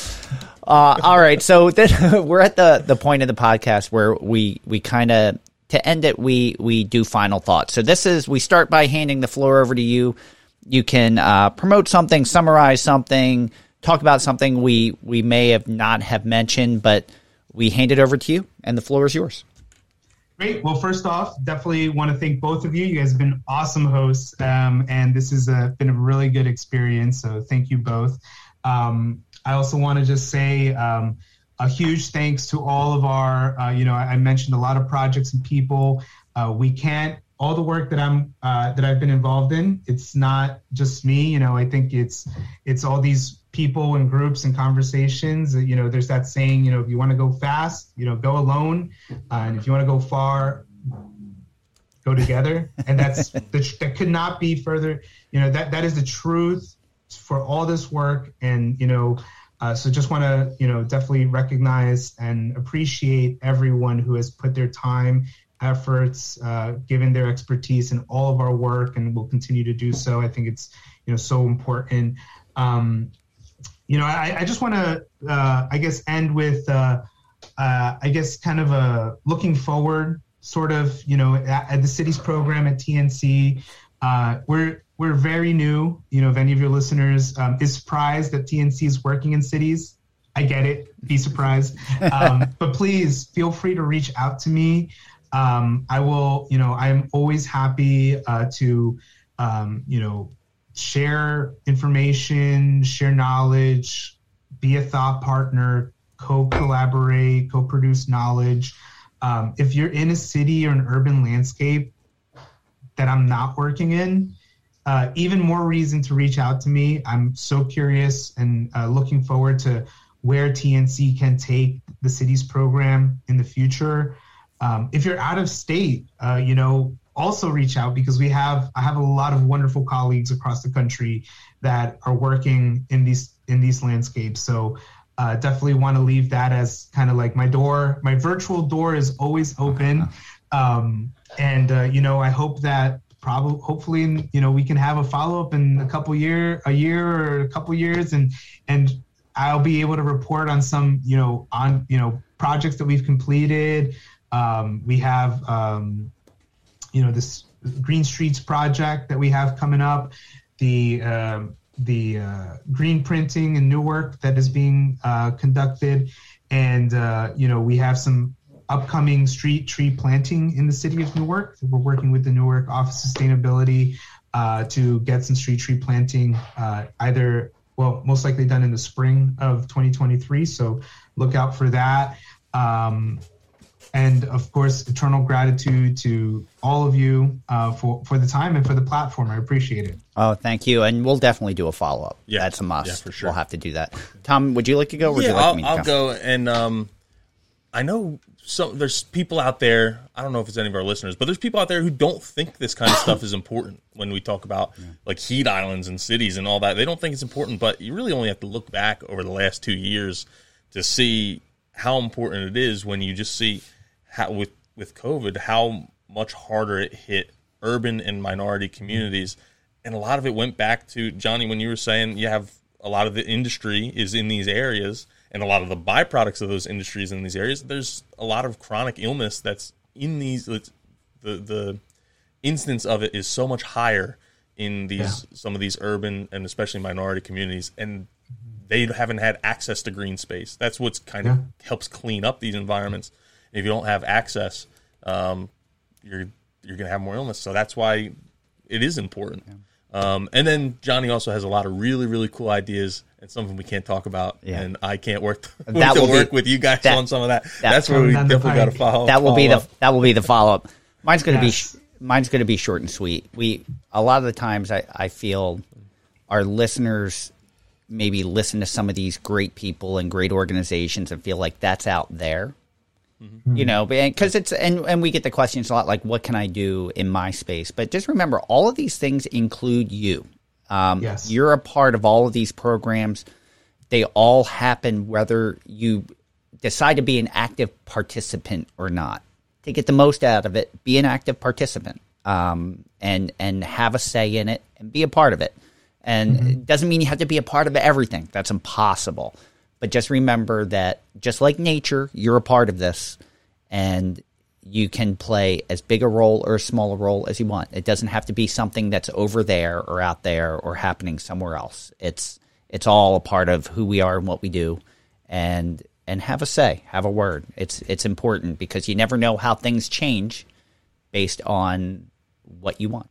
Uh, all right, so then we're at the the point of the podcast where we we kind of to end it we we do final thoughts. So this is we start by handing the floor over to you. You can uh, promote something, summarize something talk about something we we may have not have mentioned, but we hand it over to you, and the floor is yours. Great. Well, first off, definitely want to thank both of you. You guys have been awesome hosts, um, and this has uh, been a really good experience. So thank you both. Um, I also want to just say um, a huge thanks to all of our. Uh, you know, I, I, mentioned a lot of projects and people. Uh, we can't all the work that I'm uh, that I've been involved in. It's not just me. You know, I think it's it's all these people and groups and conversations. You know, there's that saying, you know, if you want to go fast, you know, go alone, uh, and if you want to go far, go together. And that's the, that could not be further. You know, that that is the truth for all this work. And you know, uh, so just want to you know definitely recognize and appreciate everyone who has put their time efforts, uh, given their expertise in all of our work, and will continue to do so. I think it's you know so important. Um, you know, I, I just want to, uh, I guess, end with, uh, uh, I guess, kind of a looking forward sort of, you know, at, at the city's program at TNC. Uh, we're we're very new. You know, if any of your listeners um, is surprised that TNC is working in cities, I get it. Be surprised. Um, but please feel free to reach out to me. Um, I will, you know, I'm always happy uh, to, um, you know, share information, share knowledge, be a thought partner, co collaborate, co produce knowledge. Um, if you're in a city or an urban landscape that I'm not working in, uh, even more reason to reach out to me. I'm so curious and uh, looking forward to where TNC can take the city's program in the future. Um, if you're out of state, uh, you know, also reach out because we have I have a lot of wonderful colleagues across the country that are working in these in these landscapes. So uh, definitely want to leave that as kind of like my door. My virtual door is always open, um, and uh, you know I hope that probably hopefully you know we can have a follow up in a couple year a year or a couple years and and I'll be able to report on some you know on you know projects that we've completed. Um, we have um, you know this Green Streets project that we have coming up, the uh, the uh, green printing in Newark that is being uh, conducted, and uh, you know we have some upcoming street tree planting in the city of Newark. We're working with the Newark Office of Sustainability uh, to get some street tree planting uh, either well most likely done in the spring of 2023. So look out for that. Um, and of course, eternal gratitude to all of you uh, for for the time and for the platform. I appreciate it. Oh, thank you, and we'll definitely do a follow up. Yeah. that's a must. Yeah, for sure. We'll have to do that. Tom, would you like to go? Or would yeah, you like I'll, me to I'll go. And um, I know some there's people out there. I don't know if it's any of our listeners, but there's people out there who don't think this kind of stuff is important. When we talk about like heat islands and cities and all that, they don't think it's important. But you really only have to look back over the last two years to see how important it is. When you just see how with with COVID, how much harder it hit urban and minority communities, and a lot of it went back to Johnny when you were saying you have a lot of the industry is in these areas and a lot of the byproducts of those industries in these areas there's a lot of chronic illness that's in these the the instance of it is so much higher in these some of these urban and especially minority communities. And they haven't had access to green space. That's what's kind of helps clean up these environments if you don't have access um, you're you're gonna have more illness so that's why it is important um, and then Johnny also has a lot of really, really cool ideas, and some of them we can't talk about. Yeah. And I can't work to, That to will be- work with you guys that- on some of that. that- That's where we Coming down the definitely got to follow. that will be the up. that will be the follow up. Mine's going to Yes. be sh- mine's going to be short and sweet. We a lot of the times I, I feel our listeners maybe listen to some of these great people and great organizations and feel like that's out there. You know, because it's and and we get the questions a lot like, what can I do in my space? But just remember, all of these things include you. Um, Yes. You're a part of all of these programs. They all happen whether you decide to be an active participant or not. To get the most out of it, be an active participant um, and and have a say in it and be a part of it. And it doesn't mean you have to be a part of everything. That's impossible. But just remember that just like nature, you're a part of this and you can play as big a role or as small a smaller role as you want. It doesn't have to be something that's over there or out there or happening somewhere else. It's it's all a part of who we are and what we do and and have a say, have a word. It's it's important because you never know how things change based on what you want.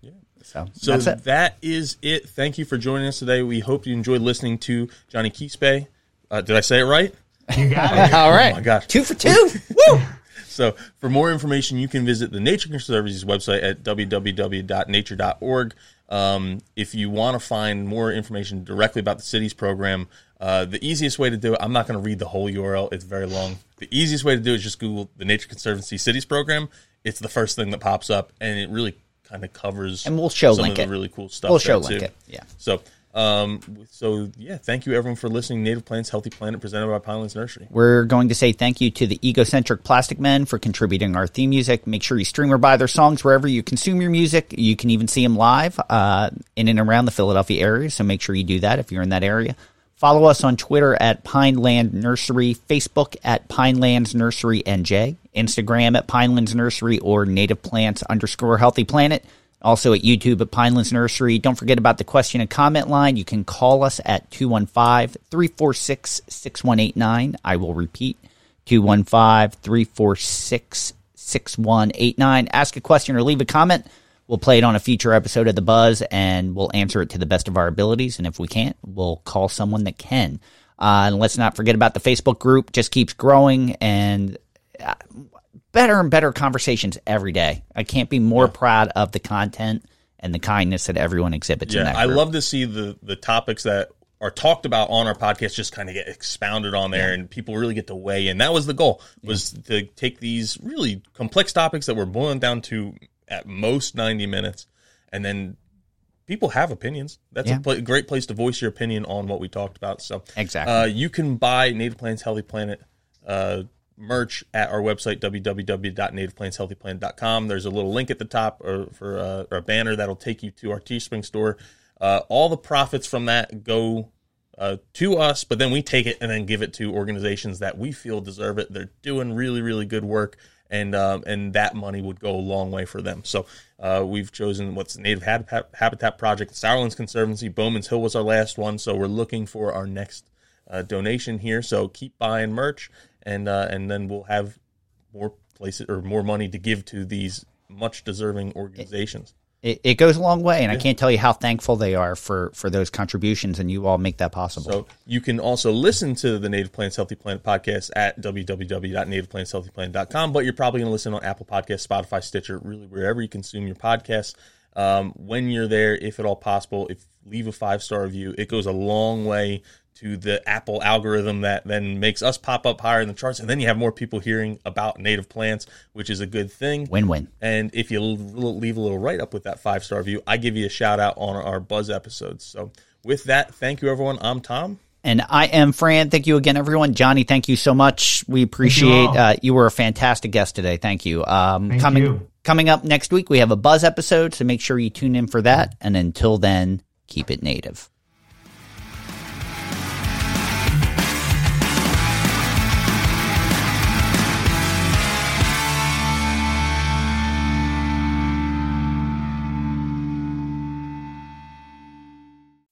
Yeah. So, So that's it. that is it. Thank you for joining us today. We hope you enjoyed listening to Johnny Quispe. Uh, did I say it right? You got it. All right. Oh my gosh. Two for two. Woo! So, for more information, you can visit the Nature Conservancy's website at www.nature.org. Um, if you want to find more information directly about the city's program, uh, the easiest way to do it, I'm not going to read the whole URL, it's very long. The easiest way to do it is just Google the Nature Conservancy Cities program. It's the first thing that pops up, and it really kind of covers And we'll show some link of it. the really cool stuff. We'll there, show link too. it, yeah. So, um, so yeah, thank you everyone for listening. Native Plants, Healthy Planet, presented by Pinelands Nursery. We're going to say thank you to the Egocentric Plastic Men for contributing our theme music. Make sure you stream or buy their songs wherever you consume your music. You can even see them live uh, in and around the Philadelphia area, so make sure you do that if you're in that area. Follow us on Twitter at Pineland Nursery, Facebook at Pinelands Nursery NJ, Instagram at Pinelands Nursery or Native Plants underscore Healthy Planet. Also at YouTube at Pinelands Nursery. Don't forget about the question and comment line. You can call us at 215 346 6189. I will repeat 215 346 6189. Ask a question or leave a comment. We'll play it on a future episode of The Buzz and we'll answer it to the best of our abilities. And if we can't, we'll call someone that can. Uh, and let's not forget about the Facebook group, just keeps growing and uh, better and better conversations every day. I can't be more yeah. proud of the content and the kindness that everyone exhibits yeah, in that I love to see the the topics that are talked about on our podcast just kind of get expounded on there yeah. and people really get to weigh in. That was the goal was yeah. to take these really complex topics that were boiling down to at most 90 minutes and then people have opinions. That's yeah. a pl- great place to voice your opinion on what we talked about. So exactly, uh, you can buy Native Plants Healthy Planet uh, merch at our website www.nativeplantshealthyplanet.com. There's a little link at the top or for uh, or a banner that'll take you to our Teespring store. Uh, all the profits from that go uh, to us, but then we take it and then give it to organizations that we feel deserve it. They're doing really, really good work, and um, and that money would go a long way for them. So uh, we've chosen what's the Native Habitat, Habitat Project, Sourlands Conservancy, Bowman's Hill was our last one. So we're looking for our next uh, donation here. So keep buying merch, and uh, and then we'll have more places or more money to give to these much deserving organizations it, it goes a long way, and yeah. I can't tell you how thankful they are for for those contributions, and you all make that possible. So you can also listen to the Native Plants Healthy Planet podcast at www.nativeplantshealthyplanet.com, but you're probably going to listen on Apple Podcasts, Spotify, Stitcher, really wherever you consume your podcasts. Um, when you're there, if at all possible, if leave a five star review, it goes a long way to the Apple algorithm that then makes us pop up higher in the charts. And then you have more people hearing about native plants, which is a good thing. Win win. And if you leave a little write up with that five star review, I give you a shout out on our Buzz episodes. So with that, thank you, everyone. I'm Tom. And I am Fran. Thank you again, everyone. Johnny, thank you so much. We appreciate you, uh, you were a fantastic guest today. Thank you. Um, thank coming you. coming up next week, we have a Buzz episode, so make sure you tune in for that. And until then, keep it native.